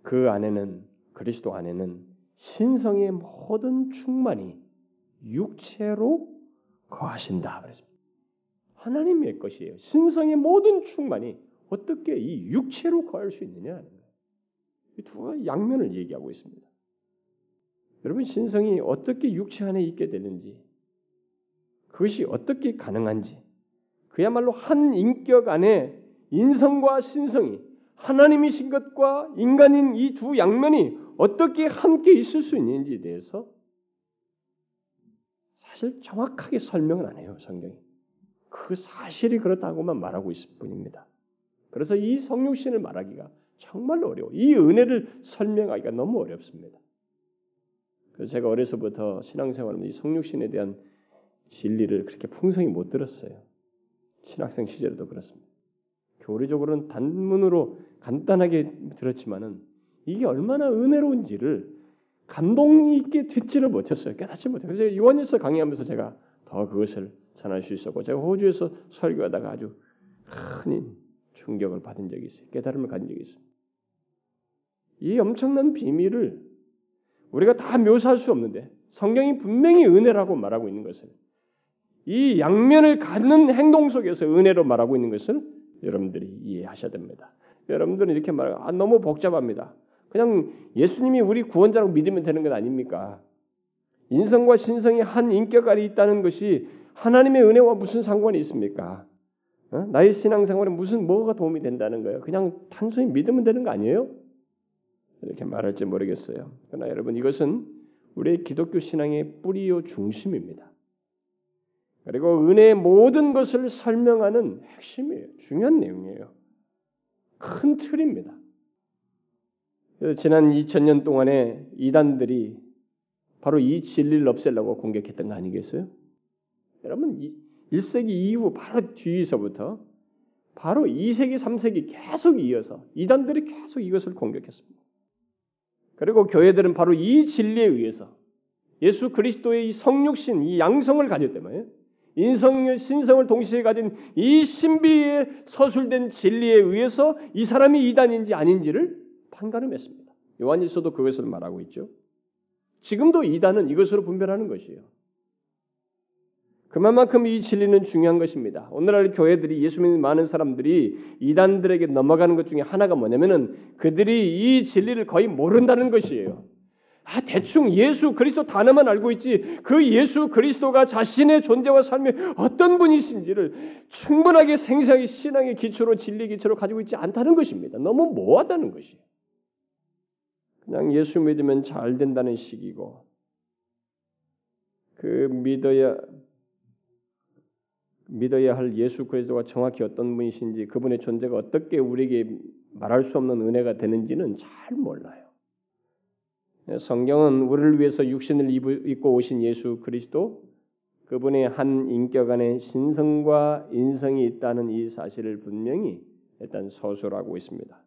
Speaker 1: 그 안에는 그리스도 안에는 신성의 모든 충만이 육체로 거하신다 그랬습니다. 하나님의 것이에요. 신성의 모든 충만이 어떻게 이 육체로 거할 수 있느냐 이두 양면을 얘기하고 있습니다. 여러분 신성이 어떻게 육체 안에 있게 되는지 그것이 어떻게 가능한지 그야말로 한 인격 안에 인성과 신성이 하나님이신 것과 인간인 이 두 양면이 어떻게 함께 있을 수 있는지에 대해서 사실 정확하게 설명은 안 해요 성경이. 그 사실이 그렇다고만 말하고 있을 뿐입니다. 그래서 이 성육신을 말하기가 정말 어려워. 이 은혜를 설명하기가 너무 어렵습니다. 그래서 제가 어려서부터 신앙생활은 이 성육신에 대한 진리를 그렇게 풍성히 못 들었어요. 신학생 시절에도 그렇습니다. 교리적으로는 단문으로 간단하게 들었지만은 이게 얼마나 은혜로운지를 감동 있게 듣지를 못했어요. 깨닫지 못해요. 그래서 요한일서 강의하면서 제가 더 그것을 전할 수 있었고 제가 호주에서 설교하다가 아주 큰 충격을 받은 적이 있어요. 깨달음을 가진 적이 있습니다. 이 엄청난 비밀을 우리가 다 묘사할 수 없는데 성경이 분명히 은혜라고 말하고 있는 것을 이 양면을 갖는 행동 속에서 은혜로 말하고 있는 것을 여러분들이 이해하셔야 됩니다. 여러분들은 이렇게 말하고 아, 너무 복잡합니다. 그냥 예수님이 우리 구원자라고 믿으면 되는 것 아닙니까? 인성과 신성이 한 인격 아래 있다는 것이 하나님의 은혜와 무슨 상관이 있습니까? 어? 나의 신앙생활에 무슨 뭐가 도움이 된다는 거예요? 그냥 단순히 믿으면 되는 거 아니에요? 이렇게 말할지 모르겠어요. 그러나 여러분 이것은 우리의 기독교 신앙의 뿌리요 중심입니다. 그리고 은혜의 모든 것을 설명하는 핵심이에요. 중요한 내용이에요. 큰 틀입니다. 지난 2000년 동안에 이단들이 바로 이 진리를 없애려고 공격했던 거 아니겠어요? 여러분 1세기 이후 바로 뒤에서부터 바로 2세기, 3세기 계속 이어서 이단들이 계속 이것을 공격했습니다. 그리고 교회들은 바로 이 진리에 의해서 예수 그리스도의 이 성육신, 이 양성을 가졌단 말이에요. 인성, 신성을 동시에 가진 이 신비에 서술된 진리에 의해서 이 사람이 이단인지 아닌지를 판가름했습니다. 요한일서도 그것을 말하고 있죠. 지금도 이단은 이것으로 분별하는 것이에요. 그만큼 이 진리는 중요한 것입니다. 오늘날 교회들이 예수 믿는 많은 사람들이 이단들에게 넘어가는 것 중에 하나가 뭐냐면은 그들이 이 진리를 거의 모른다는 것이에요. 아, 대충 예수 그리스도 단어만 알고 있지 그 예수 그리스도가 자신의 존재와 삶이 어떤 분이신지를 충분하게 생생하게 신앙의 기초로 진리 기초로 가지고 있지 않다는 것입니다. 너무 모호하다는 것이에요. 그냥 예수 믿으면 잘 된다는 식이고 그 믿어야 믿어야 할 예수 그리스도가 정확히 어떤 분이신지 그분의 존재가 어떻게 우리에게 말할 수 없는 은혜가 되는지는 잘 몰라요. 성경은 우리를 위해서 육신을 입고 오신 예수 그리스도 그분의 한 인격 안에 신성과 인성이 있다는 이 사실을 분명히 일단 서술하고 있습니다.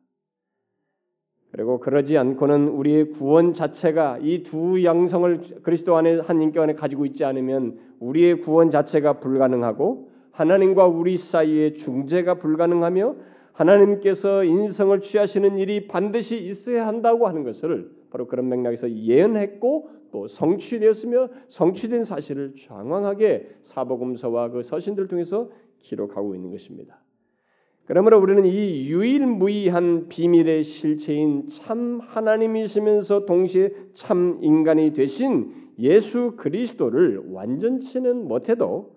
Speaker 1: 그리고 그러지 않고는 우리의 구원 자체가 이 두 양성을 그리스도 안에 한 인격 안에 가지고 있지 않으면 우리의 구원 자체가 불가능하고 하나님과 우리 사이의 중재가 불가능하며 하나님께서 인성을 취하시는 일이 반드시 있어야 한다고 하는 것을 바로 그런 맥락에서 예언했고 또 성취되었으며 성취된 사실을 장황하게 사복음서와 그 서신들 통해서 기록하고 있는 것입니다. 그러므로 우리는 이 유일무이한 비밀의 실체인 참 하나님이시면서 동시에 참 인간이 되신 예수 그리스도를 완전치는 못해도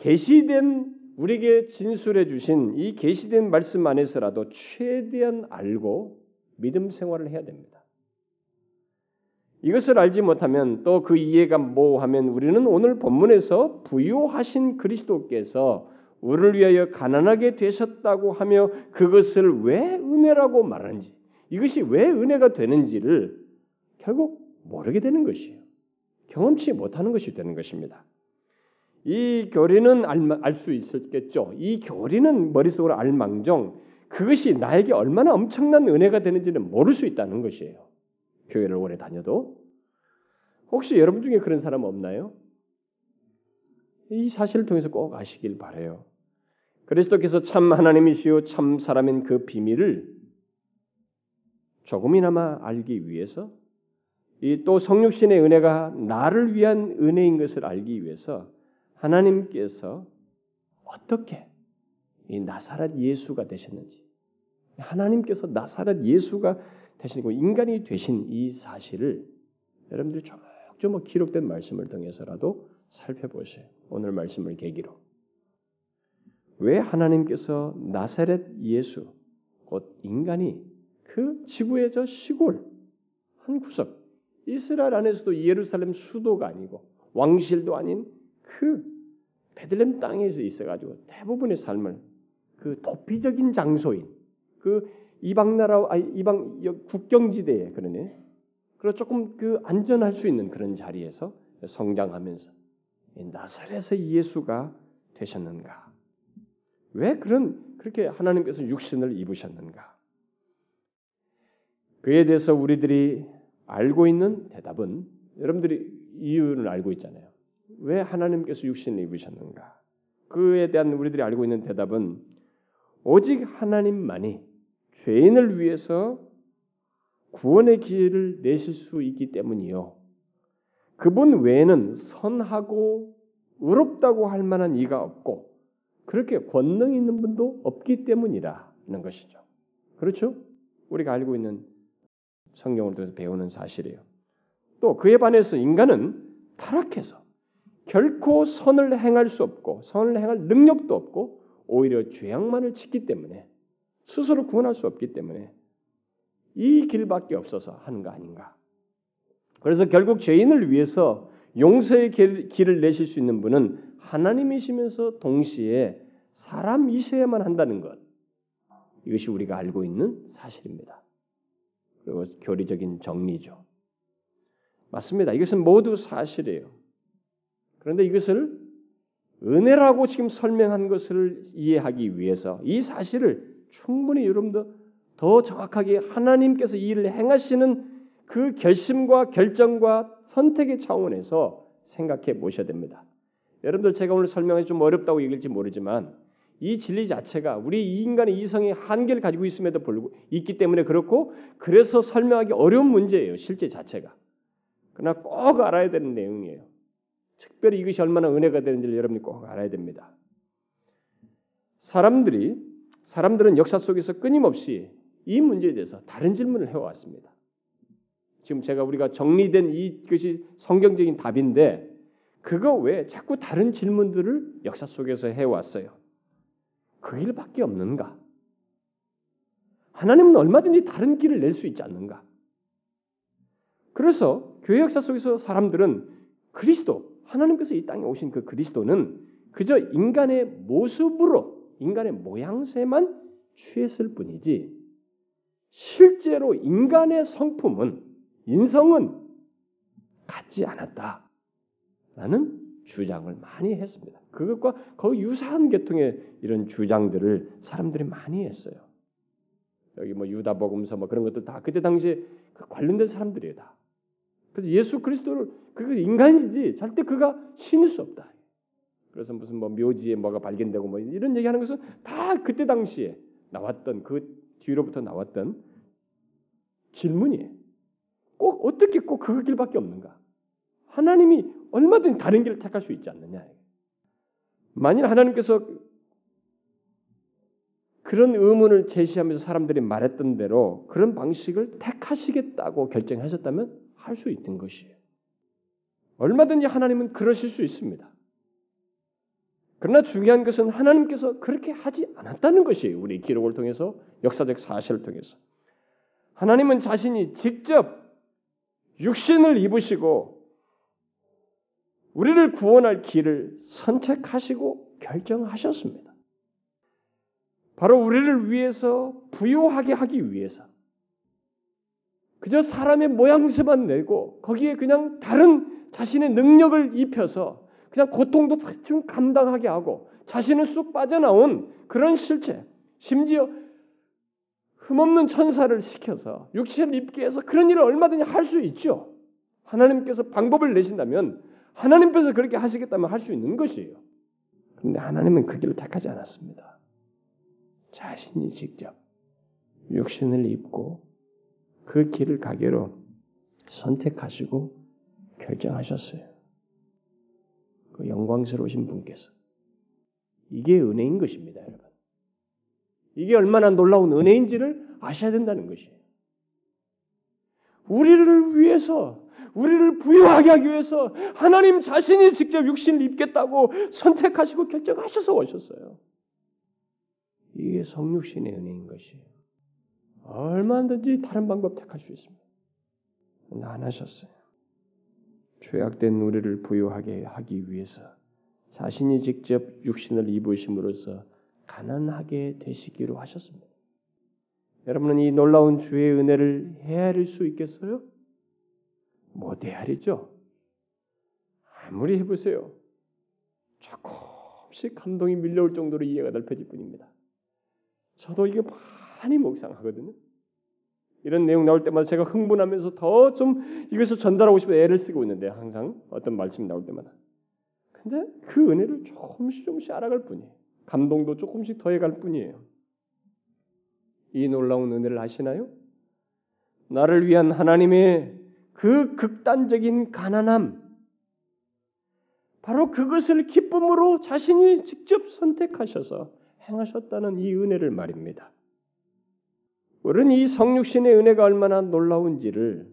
Speaker 1: 계시된 우리에게 진술해 주신 이 계시된 말씀 안에서라도 최대한 알고 믿음 생활을 해야 됩니다. 이것을 알지 못하면 또 그 이해가 뭐하면 우리는 오늘 본문에서 부유하신 그리스도께서 우리를 위하여 가난하게 되셨다고 하며 그것을 왜 은혜라고 말하는지 이것이 왜 은혜가 되는지를 결국 모르게 되는 것이에요. 경험치 못하는 것이 되는 것입니다. 이 교리는 알 수 있었겠죠. 이 교리는 머릿속으로 알망정 그것이 나에게 얼마나 엄청난 은혜가 되는지는 모를 수 있다는 것이에요. 교회를 오래 다녀도 혹시 여러분 중에 그런 사람 없나요? 이 사실을 통해서 꼭 아시길 바래요. 그리스도께서 참 하나님이시요 참 사람인 그 비밀을 조금이나마 알기 위해서 이 또 성육신의 은혜가 나를 위한 은혜인 것을 알기 위해서 하나님께서 어떻게 이 나사렛 예수가 되셨는지 하나님께서 나사렛 예수가 되시고 인간이 되신 이 사실을 여러분들이 조목조목 기록된 말씀을 통해서라도 살펴보세요. 오늘 말씀을 계기로 왜 하나님께서 나사렛 예수 곧 인간이 그 지구의 저 시골 한 구석 이스라엘 안에서도 예루살렘 수도가 아니고 왕실도 아닌 그 베들렘 땅에서 있어가지고 대부분의 삶을 그 도피적인 장소인 그 이방 나라 아 이방 국경지대에 그러네. 그리고 조금 그 안전할 수 있는 그런 자리에서 성장하면서 나사렛의 예수가 되셨는가? 왜 그런 그렇게 하나님께서 육신을 입으셨는가? 그에 대해서 우리들이 알고 있는 대답은 여러분들이 이유를 알고 있잖아요. 왜 하나님께서 육신을 입으셨는가? 그에 대한 우리들이 알고 있는 대답은 오직 하나님만이 죄인을 위해서 구원의 기회를 내실 수 있기 때문이요. 그분 외에는 선하고 의롭다고 할 만한 이가 없고 그렇게 권능 있는 분도 없기 때문이라는 것이죠. 그렇죠? 우리가 알고 있는 성경을 통해서 배우는 사실이에요. 또 그에 반해서 인간은 타락해서 결코 선을 행할 수 없고 선을 행할 능력도 없고 오히려 죄악만을 짓기 때문에 스스로 구원할 수 없기 때문에 이 길밖에 없어서 하는 거 아닌가? 그래서 결국 죄인을 위해서 용서의 길을 내실 수 있는 분은 하나님이시면서 동시에 사람이셔야만 한다는 것. 이것이 우리가 알고 있는 사실입니다. 그리고 교리적인 정리죠. 맞습니다. 이것은 모두 사실이에요. 그런데 이것을 은혜라고 지금 설명한 것을 이해하기 위해서 이 사실을 충분히 여러분도 더 정확하게 하나님께서 이 일을 행하시는 그 결심과 결정과 선택의 차원에서 생각해 보셔야 됩니다. 여러분들 제가 오늘 설명이 좀 어렵다고 얘기할지 모르지만 이 진리 자체가 우리 인간의 이성의 한계를 가지고 있음에도 불구하고 있기 때문에 그렇고 그래서 설명하기 어려운 문제예요. 실제 자체가. 그러나 꼭 알아야 되는 내용이에요. 특별히 이것이 얼마나 은혜가 되는지를 여러분이 꼭 알아야 됩니다. 사람들이 사람들은 역사 속에서 끊임없이 이 문제에 대해서 다른 질문을 해왔습니다. 지금 제가 우리가 정리된 이것이 성경적인 답인데 그거 왜 자꾸 다른 질문들을 역사 속에서 해왔어요? 그 길밖에 없는가? 하나님은 얼마든지 다른 길을 낼 수 있지 않는가? 그래서 교회 역사 속에서 사람들은 그리스도 하나님께서 이 땅에 오신 그 그리스도는 그저 인간의 모습으로 인간의 모양새만 취했을 뿐이지 실제로 인간의 성품은 인성은 갖지 않았다라는 주장을 많이 했습니다. 그것과 거의 유사한 계통의 이런 주장들을 사람들이 많이 했어요. 여기 뭐 유다복음서 뭐 그런 것들 다 그때 당시에 그 관련된 사람들이에요 다. 그래서 예수 그리스도를 그 인간이지 절대 그가 신일 수 없다. 그래서 무슨 뭐 묘지에 뭐가 발견되고 뭐 이런 얘기하는 것은 다 그때 당시에 나왔던 그 뒤로부터 나왔던 질문이에요. 꼭 어떻게 꼭 그 길밖에 없는가? 하나님이 얼마든 다른 길을 택할 수 있지 않느냐. 만일 하나님께서 그런 의문을 제시하면서 사람들이 말했던 대로 그런 방식을 택하시겠다고 결정하셨다면 할 수 있는 것이에요. 얼마든지 하나님은 그러실 수 있습니다. 그러나 중요한 것은 하나님께서 그렇게 하지 않았다는 것이에요. 우리 기록을 통해서 역사적 사실을 통해서 하나님은 자신이 직접 육신을 입으시고 우리를 구원할 길을 선택하시고 결정하셨습니다. 바로 우리를 위해서 부요하게 하기 위해서 그저 사람의 모양새만 내고 거기에 그냥 다른 자신의 능력을 입혀서 그냥 고통도 대충 감당하게 하고 자신은 쑥 빠져나온 그런 실체 심지어 흠없는 천사를 시켜서 육체를 입게 해서 그런 일을 얼마든지 할 수 있죠. 하나님께서 방법을 내신다면 하나님께서 그렇게 하시겠다면 할 수 있는 것이에요. 그런데 하나님은 그 길을 택하지 않았습니다. 자신이 직접 육신을 입고 그 길을 가기로 선택하시고 결정하셨어요. 그 영광스러우신 분께서 이게 은혜인 것입니다, 여러분. 이게 얼마나 놀라운 은혜인지를 아셔야 된다는 것이에요. 우리를 위해서 우리를 부유하게 하기 위해서 하나님 자신이 직접 육신을 입겠다고 선택하시고 결정하셔서 오셨어요. 이게 성육신의 은혜인 것이에요. 얼마든지 다른 방법 택할 수 있습니다. 안 하셨어요. 죄악된 우리를 부유하게 하기 위해서 자신이 직접 육신을 입으심으로써 가난하게 되시기로 하셨습니다. 여러분은 이 놀라운 주의 은혜를 헤아릴 수 있겠어요? 못 헤아리죠. 아무리 해보세요. 조금씩 감동이 밀려올 정도로 이해가 넓혀질 뿐입니다. 저도 이게 많이 묵상하거든요. 이런 내용 나올 때마다 제가 흥분하면서 더 좀 이것을 전달하고 싶어 애를 쓰고 있는데 항상 어떤 말씀이 나올 때마다. 근데 그 은혜를 조금씩 조금씩 알아갈 뿐이에요. 감동도 조금씩 더해갈 뿐이에요. 이 놀라운 은혜를 아시나요? 나를 위한 하나님의 그 극단적인 가난함, 바로 그것을 기쁨으로 자신이 직접 선택하셔서 행하셨다는 이 은혜를 말입니다. 우리는 이 성육신의 은혜가 얼마나 놀라운지를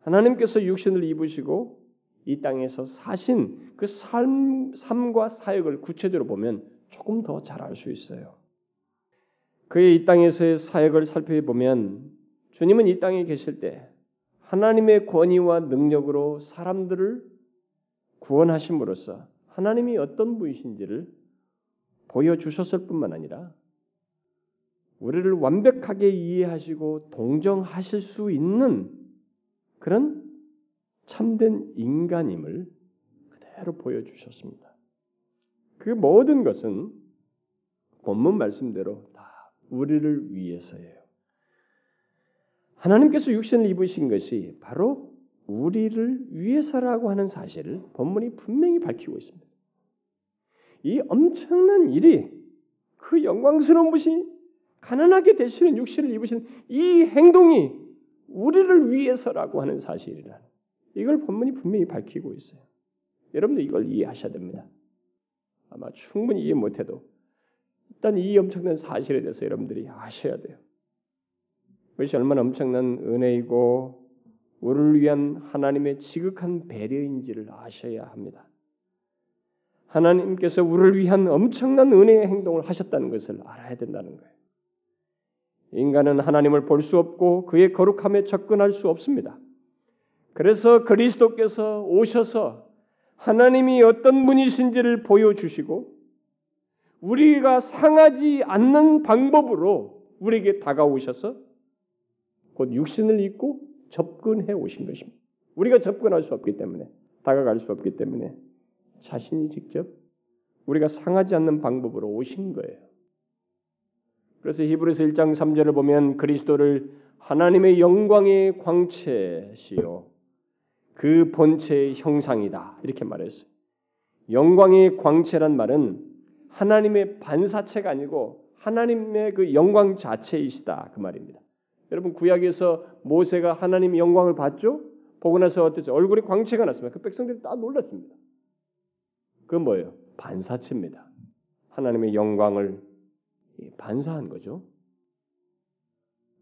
Speaker 1: 하나님께서 육신을 입으시고 이 땅에서 사신 그 삶, 삶과 사역을 구체적으로 보면 조금 더 잘 알 수 있어요. 그의 이 땅에서의 사역을 살펴보면 주님은 이 땅에 계실 때 하나님의 권위와 능력으로 사람들을 구원하심으로써 하나님이 어떤 분이신지를 보여주셨을 뿐만 아니라 우리를 완벽하게 이해하시고 동정하실 수 있는 그런 참된 인간임을 그대로 보여주셨습니다. 그 모든 것은 본문 말씀대로 다 우리를 위해서예요. 하나님께서 육신을 입으신 것이 바로 우리를 위해서라고 하는 사실을 본문이 분명히 밝히고 있습니다. 이 엄청난 일이 그 영광스러운 분이 가난하게 되시는 육신을 입으신 이 행동이 우리를 위해서라고 하는 사실이라. 이걸 본문이 분명히 밝히고 있어요. 여러분들 이걸 이해하셔야 됩니다. 아마 충분히 이해 못해도 일단 이 엄청난 사실에 대해서 여러분들이 아셔야 돼요. 그것이 얼마나 엄청난 은혜이고 우리를 위한 하나님의 지극한 배려인지를 아셔야 합니다. 하나님께서 우리를 위한 엄청난 은혜의 행동을 하셨다는 것을 알아야 된다는 거예요. 인간은 하나님을 볼 수 없고 그의 거룩함에 접근할 수 없습니다. 그래서 그리스도께서 오셔서 하나님이 어떤 분이신지를 보여주시고 우리가 상하지 않는 방법으로 우리에게 다가오셔서 곧 육신을 입고 접근해 오신 것입니다. 우리가 접근할 수 없기 때문에 다가갈 수 없기 때문에 자신이 직접 우리가 상하지 않는 방법으로 오신 거예요. 그래서 히브리서 1장 3절을 보면 그리스도를 하나님의 영광의 광채시요 그 본체의 형상이다 이렇게 말했어요. 영광의 광채란 말은 하나님의 반사체가 아니고 하나님의 그 영광 자체이시다 그 말입니다. 여러분 구약에서 모세가 하나님의 영광을 봤죠? 보고 나서 어땠죠? 얼굴에 광채가 났습니다. 그 백성들이 다 놀랐습니다. 그건 뭐예요? 반사체입니다. 하나님의 영광을 반사한 거죠.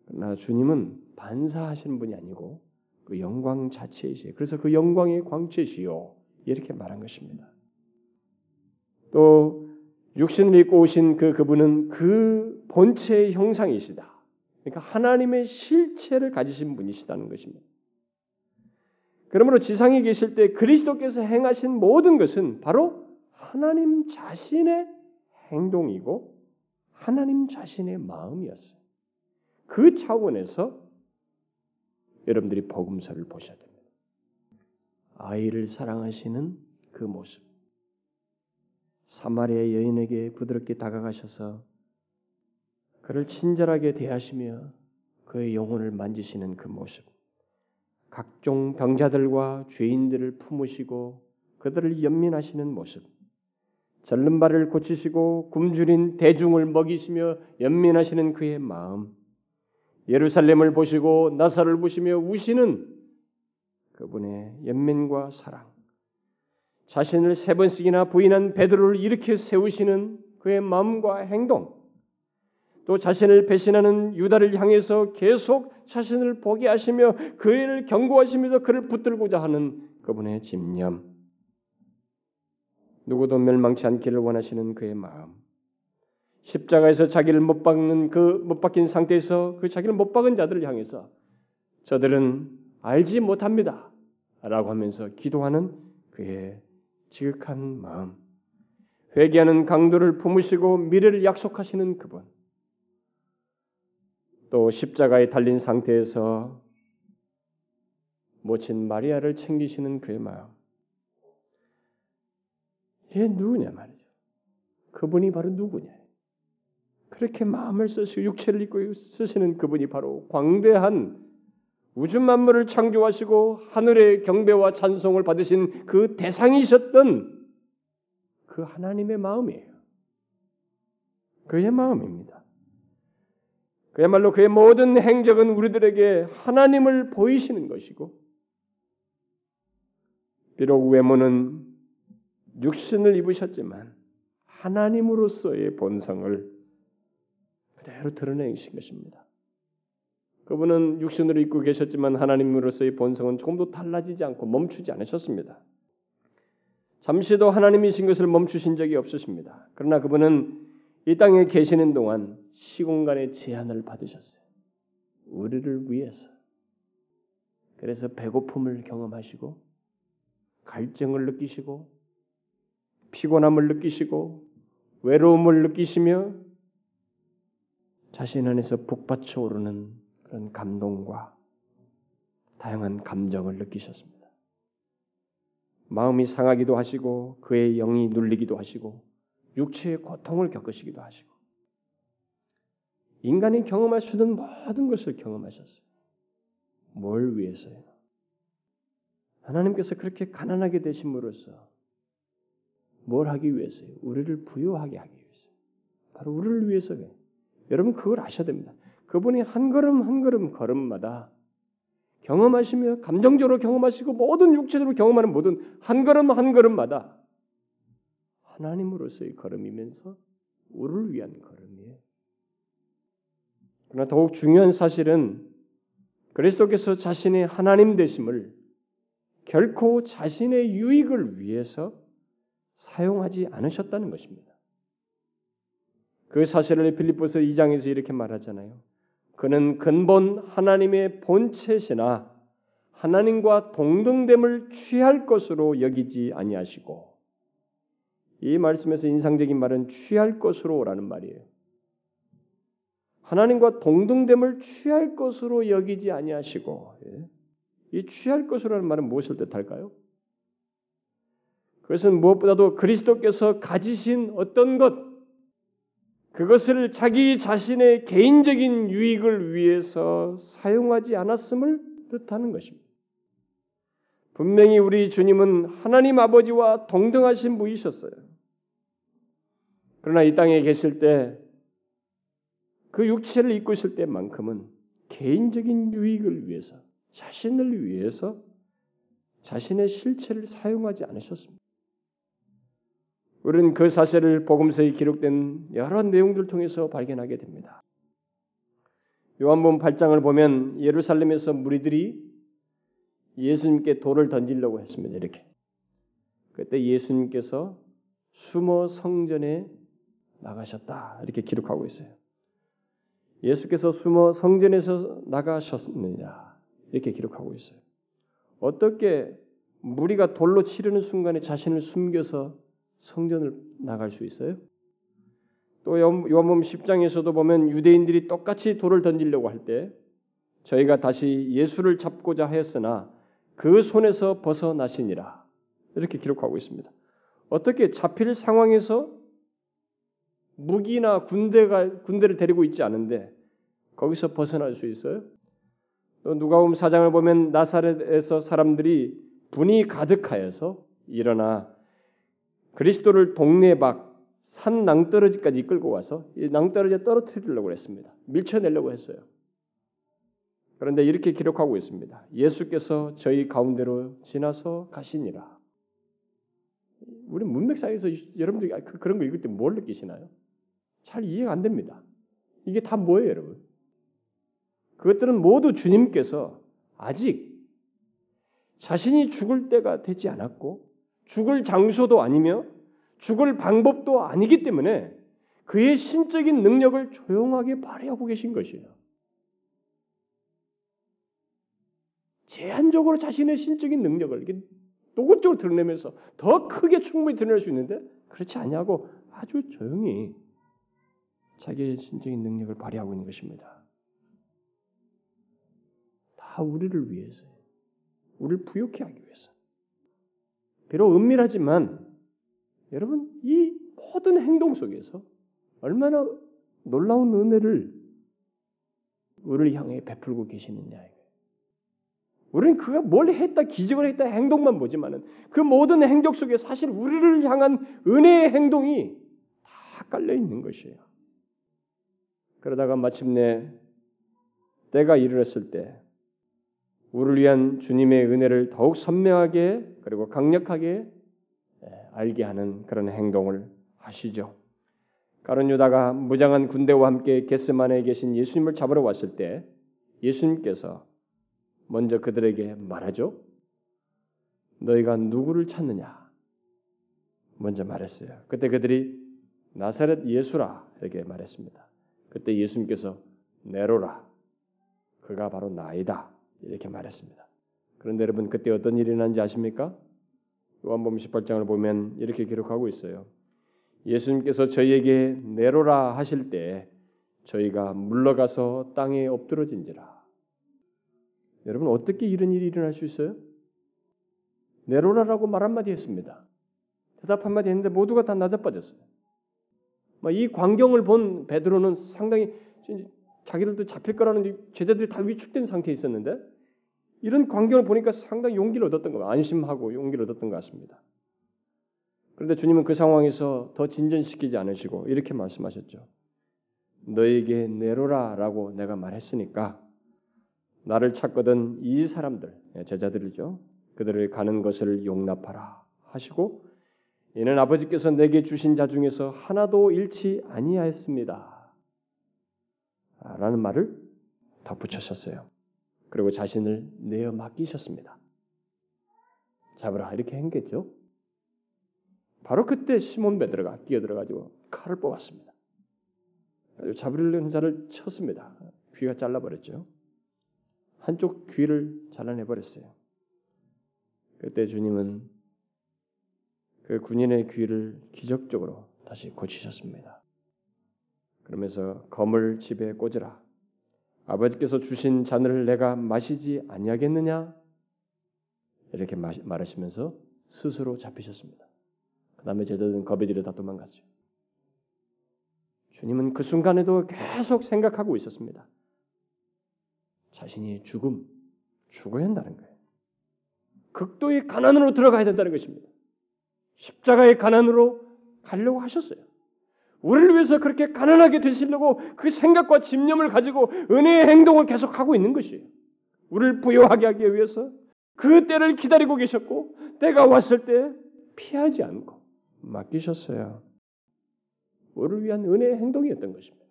Speaker 1: 그러나 주님은 반사하시는 분이 아니고 그 영광 자체이시요. 그래서 그 영광의 광채시요. 이렇게 말한 것입니다. 또 육신을 입고 오신 그 그분은 그 본체의 형상이시다. 그러니까 하나님의 실체를 가지신 분이시다는 것입니다. 그러므로 지상에 계실 때 그리스도께서 행하신 모든 것은 바로 하나님 자신의 행동이고 하나님 자신의 마음이었어요. 그 차원에서 여러분들이 복음서를 보셔야 됩니다. 아이를 사랑하시는 그 모습. 사마리아 여인에게 부드럽게 다가가셔서 그를 친절하게 대하시며 그의 영혼을 만지시는 그 모습. 각종 병자들과 죄인들을 품으시고 그들을 연민하시는 모습. 절른 발을 고치시고 굶주린 대중을 먹이시며 연민하시는 그의 마음. 예루살렘을 보시고 나사를 보시며 우시는 그분의 연민과 사랑. 자신을 세 번씩이나 부인한 베드로를 일으켜 세우시는 그의 마음과 행동. 또 자신을 배신하는 유다를 향해서 계속 자신을 보게 하시며 그를 경고하시면서 그를 붙들고자 하는 그분의 집념. 누구도 멸망치 않기를 원하시는 그의 마음. 십자가에서 자기를 못 박는 그 못 박힌 상태에서 그 자기를 못 박은 자들을 향해서 저들은 알지 못합니다. 라고 하면서 기도하는 그의 지극한 마음. 회개하는 강도를 품으시고 미래를 약속하시는 그분. 또 십자가에 달린 상태에서 모친 마리아를 챙기시는 그의 마음. 얘 누구냐 말이죠. 그분이 바로 누구냐. 그렇게 마음을 쓰시고 육체를 입고 쓰시는 그분이 바로 광대한 우주 만물을 창조하시고 하늘의 경배와 찬송을 받으신 그 대상이셨던 그 하나님의 마음이에요. 그의 마음입니다. 그야말로 그의 모든 행적은 우리들에게 하나님을 보이시는 것이고, 비록 외모는 육신을 입으셨지만 하나님으로서의 본성을 그대로 드러내신 것입니다. 그분은 육신으로 입고 계셨지만 하나님으로서의 본성은 조금도 달라지지 않고 멈추지 않으셨습니다. 잠시도 하나님이신 것을 멈추신 적이 없으십니다. 그러나 그분은 이 땅에 계시는 동안 시공간의 제한을 받으셨어요. 우리를 위해서. 그래서 배고픔을 경험하시고 갈증을 느끼시고 피곤함을 느끼시고 외로움을 느끼시며 자신 안에서 북받쳐 오르는 그런 감동과 다양한 감정을 느끼셨습니다. 마음이 상하기도 하시고 그의 영이 눌리기도 하시고 육체의 고통을 겪으시기도 하시고 인간이 경험할 수 있는 모든 것을 경험하셨어요. 뭘 위해서요? 하나님께서 그렇게 가난하게 되심으로써 뭘 하기 위해서요? 우리를 부유하게 하기 위해서. 바로 우리를 위해서요. 여러분 그걸 아셔야 됩니다. 그분이 한 걸음 한 걸음 걸음마다 경험하시며 감정적으로 경험하시고 모든 육체적으로 경험하는 모든 한 걸음 한 걸음마다 하나님으로서의 걸음이면서 우리를 위한 걸음이에요. 그러나 더욱 중요한 사실은 그리스도께서 자신의 하나님 되심을 결코 자신의 유익을 위해서 사용하지 않으셨다는 것입니다. 그 사실을 빌립보서 2장에서 이렇게 말하잖아요. 그는 근본 하나님의 본체시나 하나님과 동등됨을 취할 것으로 여기지 아니하시고 이 말씀에서 인상적인 말은 취할 것으로라는 말이에요. 하나님과 동등됨을 취할 것으로 여기지 아니하시고 예? 이 취할 것으로라는 말은 무엇을 뜻할까요? 그것은 무엇보다도 그리스도께서 가지신 어떤 것 그것을 자기 자신의 개인적인 유익을 위해서 사용하지 않았음을 뜻하는 것입니다. 분명히 우리 주님은 하나님 아버지와 동등하신 분이셨어요. 그러나 이 땅에 계실 때 그 육체를 입고 있을 때만큼은 개인적인 유익을 위해서 자신을 위해서 자신의 실체를 사용하지 않으셨습니다. 우리는 그 사실을 복음서에 기록된 여러 내용들을 통해서 발견하게 됩니다. 요한복음 8장을 보면 예루살렘에서 무리들이 예수님께 돌을 던지려고 했습니다. 이렇게. 그때 예수님께서 숨어 성전에 나가셨다. 이렇게 기록하고 있어요. 예수께서 숨어 성전에서 나가셨느냐. 이렇게 기록하고 있어요. 어떻게 무리가 돌로 치르는 순간에 자신을 숨겨서 성전을 나갈 수 있어요? 또 요한복음 10장에서도 보면 유대인들이 똑같이 돌을 던지려고 할 때 저희가 다시 예수를 잡고자 하였으나 그 손에서 벗어나시니라 이렇게 기록하고 있습니다. 어떻게 잡힐 상황에서 무기나 군대가 군대를 데리고 있지 않은데 거기서 벗어날 수 있어요? 또 누가복음 4장을 보면 나사렛에서 사람들이 분이 가득하여서 일어나 그리스도를 동네 밖 산 낭떠러지까지 끌고 와서 이 낭떠러지에 떨어뜨리려고 했습니다. 밀쳐내려고 했어요. 그런데 이렇게 기록하고 있습니다. 예수께서 저희 가운데로 지나서 가시니라. 우리 문맥상에서 여러분들이 그, 그런 거 읽을 때 뭘 느끼시나요? 잘 이해가 안 됩니다. 이게 다 뭐예요, 여러분? 그것들은 모두 주님께서 아직 자신이 죽을 때가 되지 않았고 죽을 장소도 아니며 죽을 방법도 아니기 때문에 그의 신적인 능력을 조용하게 발휘하고 계신 것이에요. 제한적으로 자신의 신적인 능력을 노골적으로 드러내면서 더 크게 충분히 드러낼 수 있는데 그렇지 않냐고 아주 조용히 자기의 신적인 능력을 발휘하고 있는 것입니다. 다 우리를 위해서, 우리를 부욕해 하기 위해서. 비록 은밀하지만 여러분 이 모든 행동 속에서 얼마나 놀라운 은혜를 우리를 향해 베풀고 계시느냐 우리는 그가 뭘 했다, 기적을 했다 행동만 보지만은 그 모든 행적 속에 사실 우리를 향한 은혜의 행동이 다 깔려 있는 것이에요. 그러다가 마침내 때가 이르렀을 때 우리를 위한 주님의 은혜를 더욱 선명하게 그리고 강력하게 예, 알게 하는 그런 행동을 하시죠. 가론 유다가 무장한 군대와 함께 게스만에 계신 예수님을 잡으러 왔을 때 예수님께서 먼저 그들에게 말하죠. 너희가 누구를 찾느냐? 먼저 말했어요. 그때 그들이 나사렛 예수라 이렇게 말했습니다. 그때 예수님께서 내로라 그가 바로 나이다 이렇게 말했습니다. 그런데 여러분 그때 어떤 일이 일어난지 아십니까? 요한복음 18장을 보면 이렇게 기록하고 있어요. 예수님께서 저희에게 내로라 하실 때 저희가 물러가서 땅에 엎드러진지라 여러분 어떻게 이런 일이 일어날 수 있어요? 내로라라고 말 한마디 했습니다. 대답 한마디 했는데 모두가 다 낮아빠졌어요. 뭐이 광경을 본 베드로는 상당히 자기들도 잡힐 거라는 제자들이 다 위축된 상태에 있었는데 이런 광경을 보니까 상당히 용기를 얻었던 거 안심하고 용기를 얻었던 것 같습니다. 그런데 주님은 그 상황에서 더 진전시키지 않으시고 이렇게 말씀하셨죠. 너에게 내로라라고 내가 말했으니까 나를 찾거든 이 사람들 예, 제자들이죠. 그들을 가는 것을 용납하라 하시고 이는 아버지께서 내게 주신 자 중에서 하나도 잃지 아니하였습니다. 라는 말을 덧붙이셨어요. 그리고 자신을 내어 맡기셨습니다. 잡으라 이렇게 행겠죠. 바로 그때 시몬 베드로가 끼어들어가지고 칼을 뽑았습니다. 잡으려는 자를 쳤습니다. 귀가 잘라버렸죠. 한쪽 귀를 잘라내 버렸어요. 그때 주님은 그 군인의 귀를 기적적으로 다시 고치셨습니다. 그러면서 검을 집에 꽂으라. 아버지께서 주신 잔을 내가 마시지 아니하겠느냐? 이렇게 말하시면서 스스로 잡히셨습니다. 그 다음에 제자들은 겁에 다 도망갔죠. 주님은 그 순간에도 계속 생각하고 있었습니다. 자신이 죽음, 죽어야 한다는 거예요. 극도의 가난으로 들어가야 된다는 것입니다. 십자가의 가난으로 가려고 하셨어요. 우리를 위해서 그렇게 가난하게 되시려고 그 생각과 집념을 가지고 은혜의 행동을 계속하고 있는 것이에요. 우리를 부여하게 하기 위해서 그 때를 기다리고 계셨고 때가 왔을 때 피하지 않고 맡기셨어요. 우리를 위한 은혜의 행동이었던 것입니다.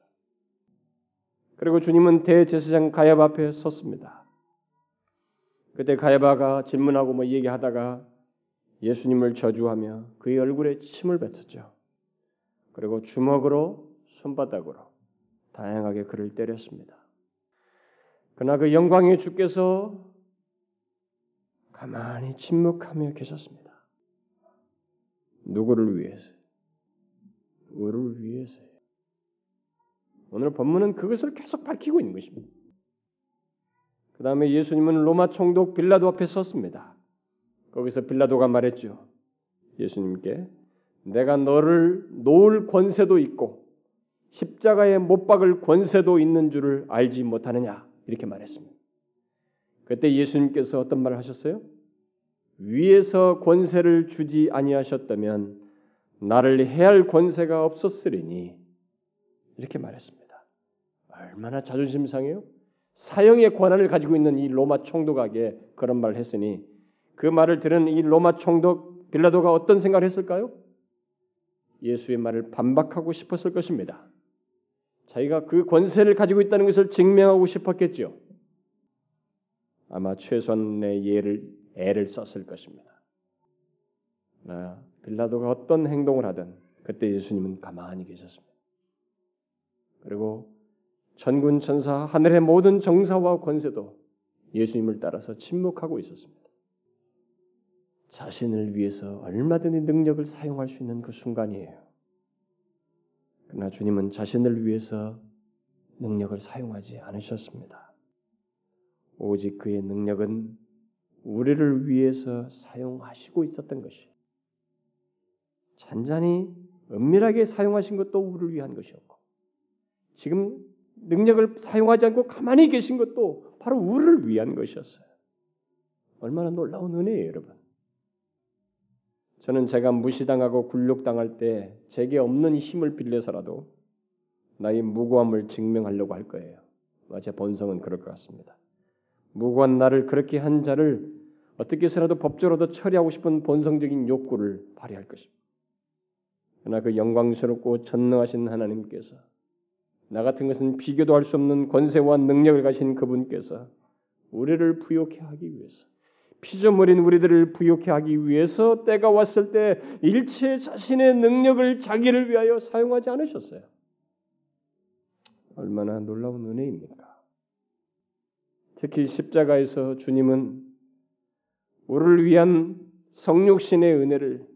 Speaker 1: 그리고 주님은 대제사장 가야바 앞에 섰습니다. 그때 가야바가 질문하고 뭐 얘기하다가 예수님을 저주하며 그의 얼굴에 침을 뱉었죠. 그리고 주먹으로 손바닥으로 다양하게 그를 때렸습니다. 그러나 그 영광의 주께서 가만히 침묵하며 계셨습니다. 누구를 위해서? 우리를 위해서요. 오늘 본문은 그것을 계속 밝히고 있는 것입니다. 그 다음에 예수님은 로마 총독 빌라도 앞에 섰습니다. 거기서 빌라도가 말했죠. 예수님께 내가 너를 놓을 권세도 있고 십자가에 못 박을 권세도 있는 줄을 알지 못하느냐 이렇게 말했습니다. 그때 예수님께서 어떤 말을 하셨어요? 위에서 권세를 주지 아니하셨다면 나를 해할 권세가 없었으리니 이렇게 말했습니다. 얼마나 자존심 상해요? 사형의 권한을 가지고 있는 이 로마 총독에게 그런 말을 했으니 그 말을 들은 이 로마 총독 빌라도가 어떤 생각을 했을까요? 예수의 말을 반박하고 싶었을 것입니다. 자기가 그 권세를 가지고 있다는 것을 증명하고 싶었겠죠. 아마 최소한의 예를 애를 썼을 것입니다. 아, 빌라도가 어떤 행동을 하든 그때 예수님은 가만히 계셨습니다. 그리고 전군 천사 하늘의 모든 정사와 권세도 예수님을 따라서 침묵하고 있었습니다. 자신을 위해서 얼마든지 능력을 사용할 수 있는 그 순간이에요. 그러나 주님은 자신을 위해서 능력을 사용하지 않으셨습니다. 오직 그의 능력은 우리를 위해서 사용하시고 있었던 것이 잔잔히 은밀하게 사용하신 것도 우리를 위한 것이었고 지금 능력을 사용하지 않고 가만히 계신 것도 바로 우리를 위한 것이었어요. 얼마나 놀라운 은혜예요, 여러분. 저는 제가 무시당하고 굴욕당할 때 제게 없는 힘을 빌려서라도 나의 무고함을 증명하려고 할 거예요. 제 본성은 그럴 것 같습니다. 무고한 나를 그렇게 한 자를 어떻게 해서라도 법조로도 처리하고 싶은 본성적인 욕구를 발휘할 것입니다. 그러나 그 영광스럽고 전능하신 하나님께서 나 같은 것은 비교도 할 수 없는 권세와 능력을 가신 그분께서 우리를 부욕해 하기 위해서 피조물인 우리들을 부욕해 하기 위해서 때가 왔을 때 일체 자신의 능력을 자기를 위하여 사용하지 않으셨어요. 얼마나 놀라운 은혜입니까? 특히 십자가에서 주님은 우리를 위한 성육신의 은혜를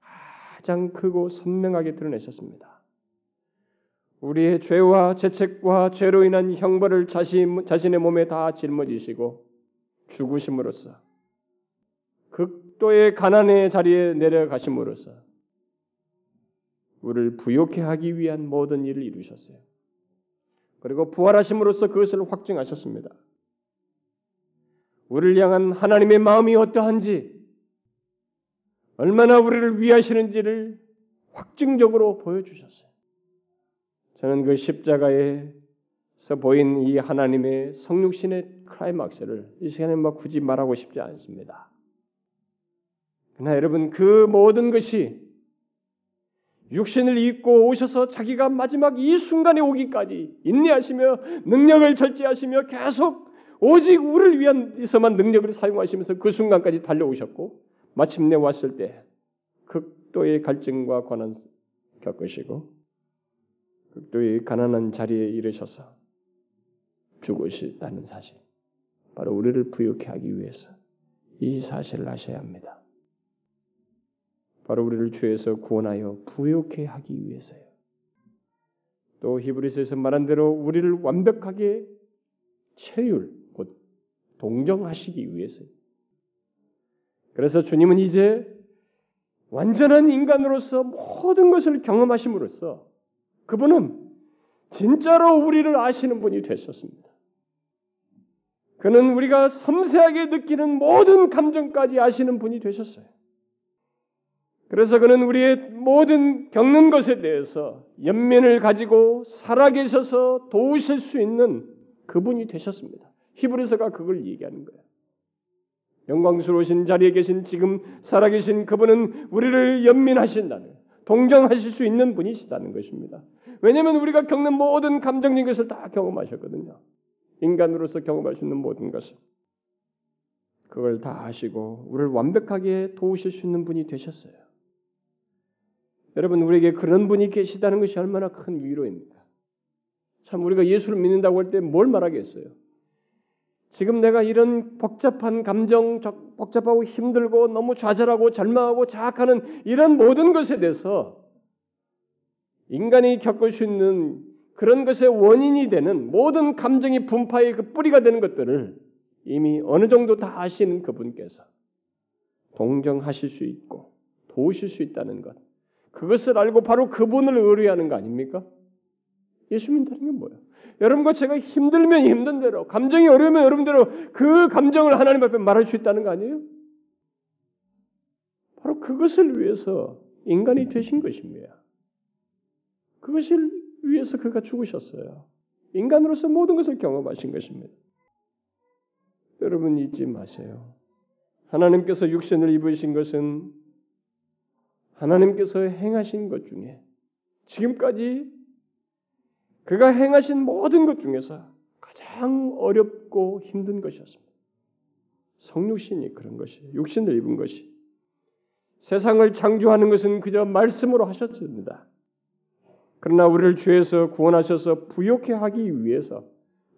Speaker 1: 가장 크고 선명하게 드러내셨습니다. 우리의 죄와 죄책과 죄로 인한 형벌을 자신, 자신의 몸에 다 짊어지시고 죽으심으로써 극도의 가난의 자리에 내려가심으로써 우리를 부욕해 하기 위한 모든 일을 이루셨어요. 그리고 부활하심으로써 그것을 확증하셨습니다. 우리를 향한 하나님의 마음이 어떠한지 얼마나 우리를 위하시는지를 확증적으로 보여주셨어요. 저는 그 십자가에 서 보인 이 하나님의 성육신의 클라이막스를 이 시간에 뭐 굳이 말하고 싶지 않습니다. 그러나 여러분 그 모든 것이 육신을 입고 오셔서 자기가 마지막 이 순간에 오기까지 인내하시며 능력을 절제하시며 계속 오직 우리를 위한에서만 능력을 사용하시면서 그 순간까지 달려오셨고 마침내 왔을 때 극도의 갈증과 고난 겪으시고 극도의 가난한 자리에 이르셔서 죽으셨다는 사실 바로 우리를 부욕해 하기 위해서 이 사실을 아셔야 합니다. 바로 우리를 죄에서 구원하여 부욕해 하기 위해서요. 또 히브리서에서 말한 대로 우리를 완벽하게 체율 곧 동정하시기 위해서요. 그래서 주님은 이제 완전한 인간으로서 모든 것을 경험하심으로써 그분은 진짜로 우리를 아시는 분이 되셨습니다. 그는 우리가 섬세하게 느끼는 모든 감정까지 아시는 분이 되셨어요. 그래서 그는 우리의 모든 겪는 것에 대해서 연민을 가지고 살아계셔서 도우실 수 있는 그분이 되셨습니다. 히브리서가 그걸 얘기하는 거예요. 영광스러우신 자리에 계신 지금 살아계신 그분은 우리를 연민하신다는 동정하실 수 있는 분이시다는 것입니다. 왜냐하면 우리가 겪는 모든 감정적인 것을 다 경험하셨거든요. 인간으로서 경험할 수 있는 모든 것을 그걸 다 아시고 우리를 완벽하게 도우실 수 있는 분이 되셨어요. 여러분 우리에게 그런 분이 계시다는 것이 얼마나 큰 위로입니까? 참 우리가 예수를 믿는다고 할 때 뭘 말하겠어요? 지금 내가 이런 복잡한 감정, 복잡하고 힘들고 너무 좌절하고 절망하고 자학하는 이런 모든 것에 대해서 인간이 겪을 수 있는 그런 것의 원인이 되는 모든 감정이 분파의 그 뿌리가 되는 것들을 이미 어느 정도 다 아시는 그분께서 동정하실 수 있고 도우실 수 있다는 것. 그것을 알고 바로 그분을 의뢰하는 거 아닙니까? 예수 믿는다는 게 뭐예요? 여러분과 제가 힘들면 힘든 대로, 감정이 어려우면 여러분대로 그 감정을 하나님 앞에 말할 수 있다는 거 아니에요? 바로 그것을 위해서 인간이 되신 것입니다. 그것을 위해서 그가 죽으셨어요. 인간으로서 모든 것을 경험하신 것입니다. 여러분 잊지 마세요. 하나님께서 육신을 입으신 것은 하나님께서 행하신 것 중에 지금까지 그가 행하신 모든 것 중에서 가장 어렵고 힘든 것이었습니다. 성육신이 그런 것이 육신을 입은 것이 세상을 창조하는 것은 그저 말씀으로 하셨습니다. 그러나 우리를 죄에서 구원하셔서 부욕해 하기 위해서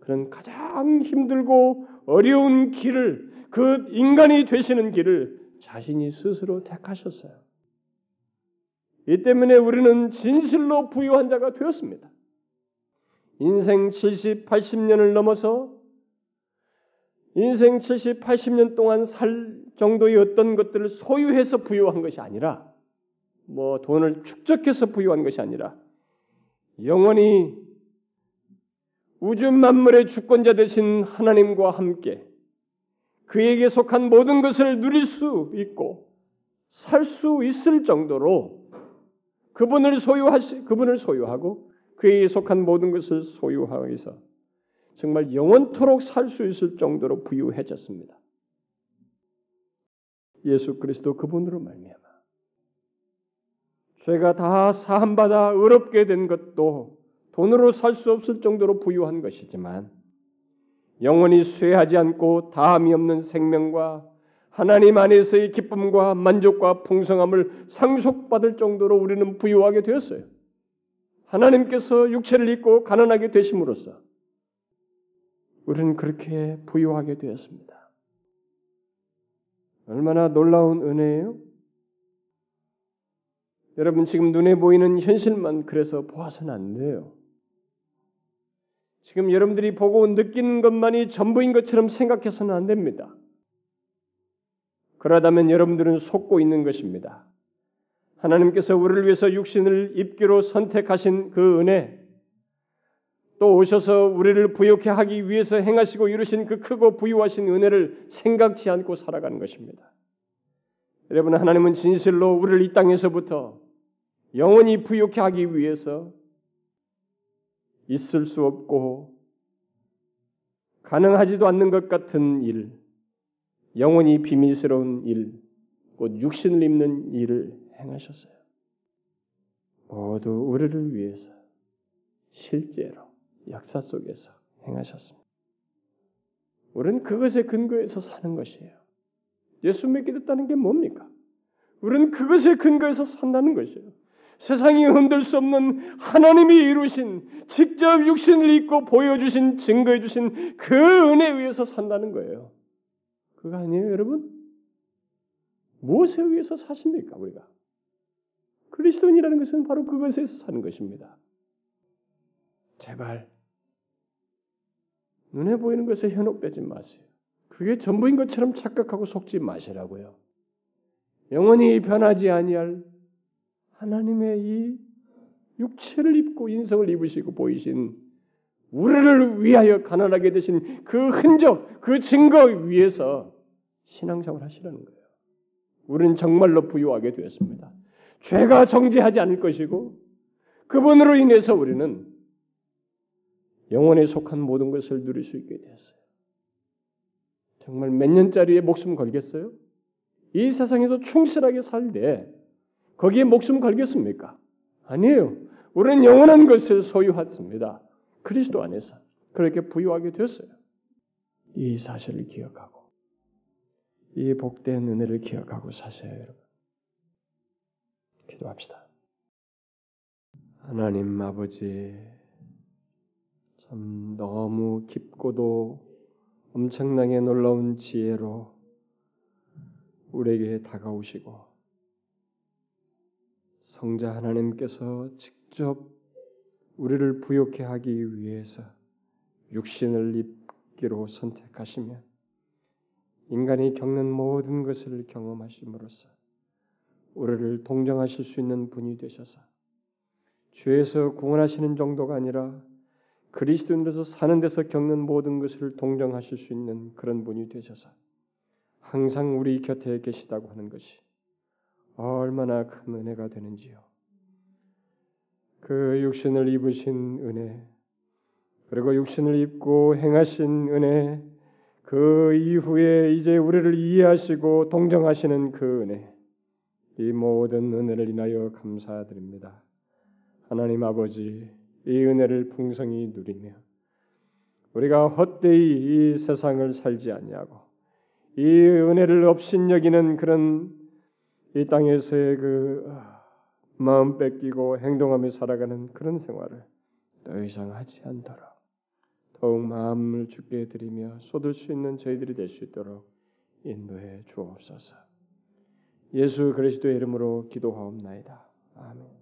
Speaker 1: 그런 가장 힘들고 어려운 길을 그 인간이 되시는 길을 자신이 스스로 택하셨어요. 이 때문에 우리는 진실로 부유한 자가 되었습니다. 인생 70, 80년을 넘어서 인생 70, 80년 동안 살 정도의 어떤 것들을 소유해서 부유한 것이 아니라 뭐 돈을 축적해서 부유한 것이 아니라 영원히 우주 만물의 주권자 되신 하나님과 함께 그에게 속한 모든 것을 누릴 수 있고 살 수 있을 정도로 그분을 소유하시 그분을 소유하고 그에게 속한 모든 것을 소유하여서 정말 영원토록 살 수 있을 정도로 부유해졌습니다. 예수 그리스도 그분으로 말미암아 죄가 다 사함받아 의롭게 된 것도 돈으로 살 수 없을 정도로 부유한 것이지만 영원히 쇠하지 않고 다함이 없는 생명과 하나님 안에서의 기쁨과 만족과 풍성함을 상속받을 정도로 우리는 부유하게 되었어요. 하나님께서 육체를 입고 가난하게 되심으로써 우리는 그렇게 부유하게 되었습니다. 얼마나 놀라운 은혜예요? 여러분 지금 눈에 보이는 현실만 그래서 보아서는 안 돼요. 지금 여러분들이 보고 느끼는 것만이 전부인 것처럼 생각해서는 안 됩니다. 그러다면 여러분들은 속고 있는 것입니다. 하나님께서 우리를 위해서 육신을 입기로 선택하신 그 은혜, 또 오셔서 우리를 부욕해 하기 위해서 행하시고 이루신 그 크고 부유하신 은혜를 생각지 않고 살아가는 것입니다. 여러분 하나님은 진실로 우리를 이 땅에서부터 영원히 부욕해 하기 위해서 있을 수 없고 가능하지도 않는 것 같은 일, 영원히 비밀스러운 일, 곧 육신을 입는 일을 행하셨어요. 모두 우리를 위해서 실제로 역사 속에서 행하셨습니다. 우리는 그것에 근거해서 사는 것이에요. 예수 믿게 됐다는 게 뭡니까? 우리는 그것에 근거해서 산다는 것이에요. 세상이 흔들 수 없는 하나님이 이루신 직접 육신을 입고 보여주신 증거해 주신 그 은혜에 의해서 산다는 거예요. 그거 아니에요, 여러분? 무엇에 의해서 사십니까, 우리가? 그리스도인이라는 것은 바로 그것에 서 사는 것입니다. 제발 눈에 보이는 것에 현혹되지 마세요. 그게 전부인 것처럼 착각하고 속지 마시라고요. 영원히 변하지 아니할 하나님의 이 육체를 입고 인성을 입으시고 보이신 우리를 위하여 가난하게 되신 그 흔적, 그 증거 위에서 신앙생활 하시라는 거예요. 우리는 정말로 부유하게 되었습니다. 죄가 정죄하지 않을 것이고 그분으로 인해서 우리는 영혼에 속한 모든 것을 누릴 수 있게 되었어요. 정말 몇 년짜리의 목숨 걸겠어요? 이 세상에서 충실하게 살되 거기에 목숨 걸겠습니까? 아니에요. 우리는 영원한 것을 소유했습니다. 그리스도 안에서 그렇게 부유하게 되었어요. 이 사실을 기억하고 이 복된 은혜를 기억하고 사셔요, 여러분. 기도합시다. 하나님 아버지 참 너무 깊고도 엄청나게 놀라운 지혜로 우리에게 다가오시고 성자 하나님께서 직접 우리를 부욕해 하기 위해서 육신을 입기로 선택하시면 인간이 겪는 모든 것을 경험하심으로써 우리를 동정하실 수 있는 분이 되셔서 죄에서 구원하시는 정도가 아니라 그리스도인으로서 사는 데서 겪는 모든 것을 동정하실 수 있는 그런 분이 되셔서 항상 우리 곁에 계시다고 하는 것이 얼마나 큰 은혜가 되는지요. 그 육신을 입으신 은혜, 그리고 육신을 입고 행하신 은혜, 그 이후에 이제 우리를 이해하시고 동정하시는 그 은혜, 이 모든 은혜를 인하여 감사드립니다. 하나님 아버지, 이 은혜를 풍성히 누리며 우리가 헛되이 이 세상을 살지 아니하고 이 은혜를 업신여기는 그런 이 땅에서의 그 마음 뺏기고 행동하며 살아가는 그런 생활을 더 이상 하지 않도록 더욱 마음을 주께 드리며 쏟을 수 있는 저희들이 될 수 있도록 인도해 주옵소서. 예수 그리스도의 이름으로 기도하옵나이다. 아멘.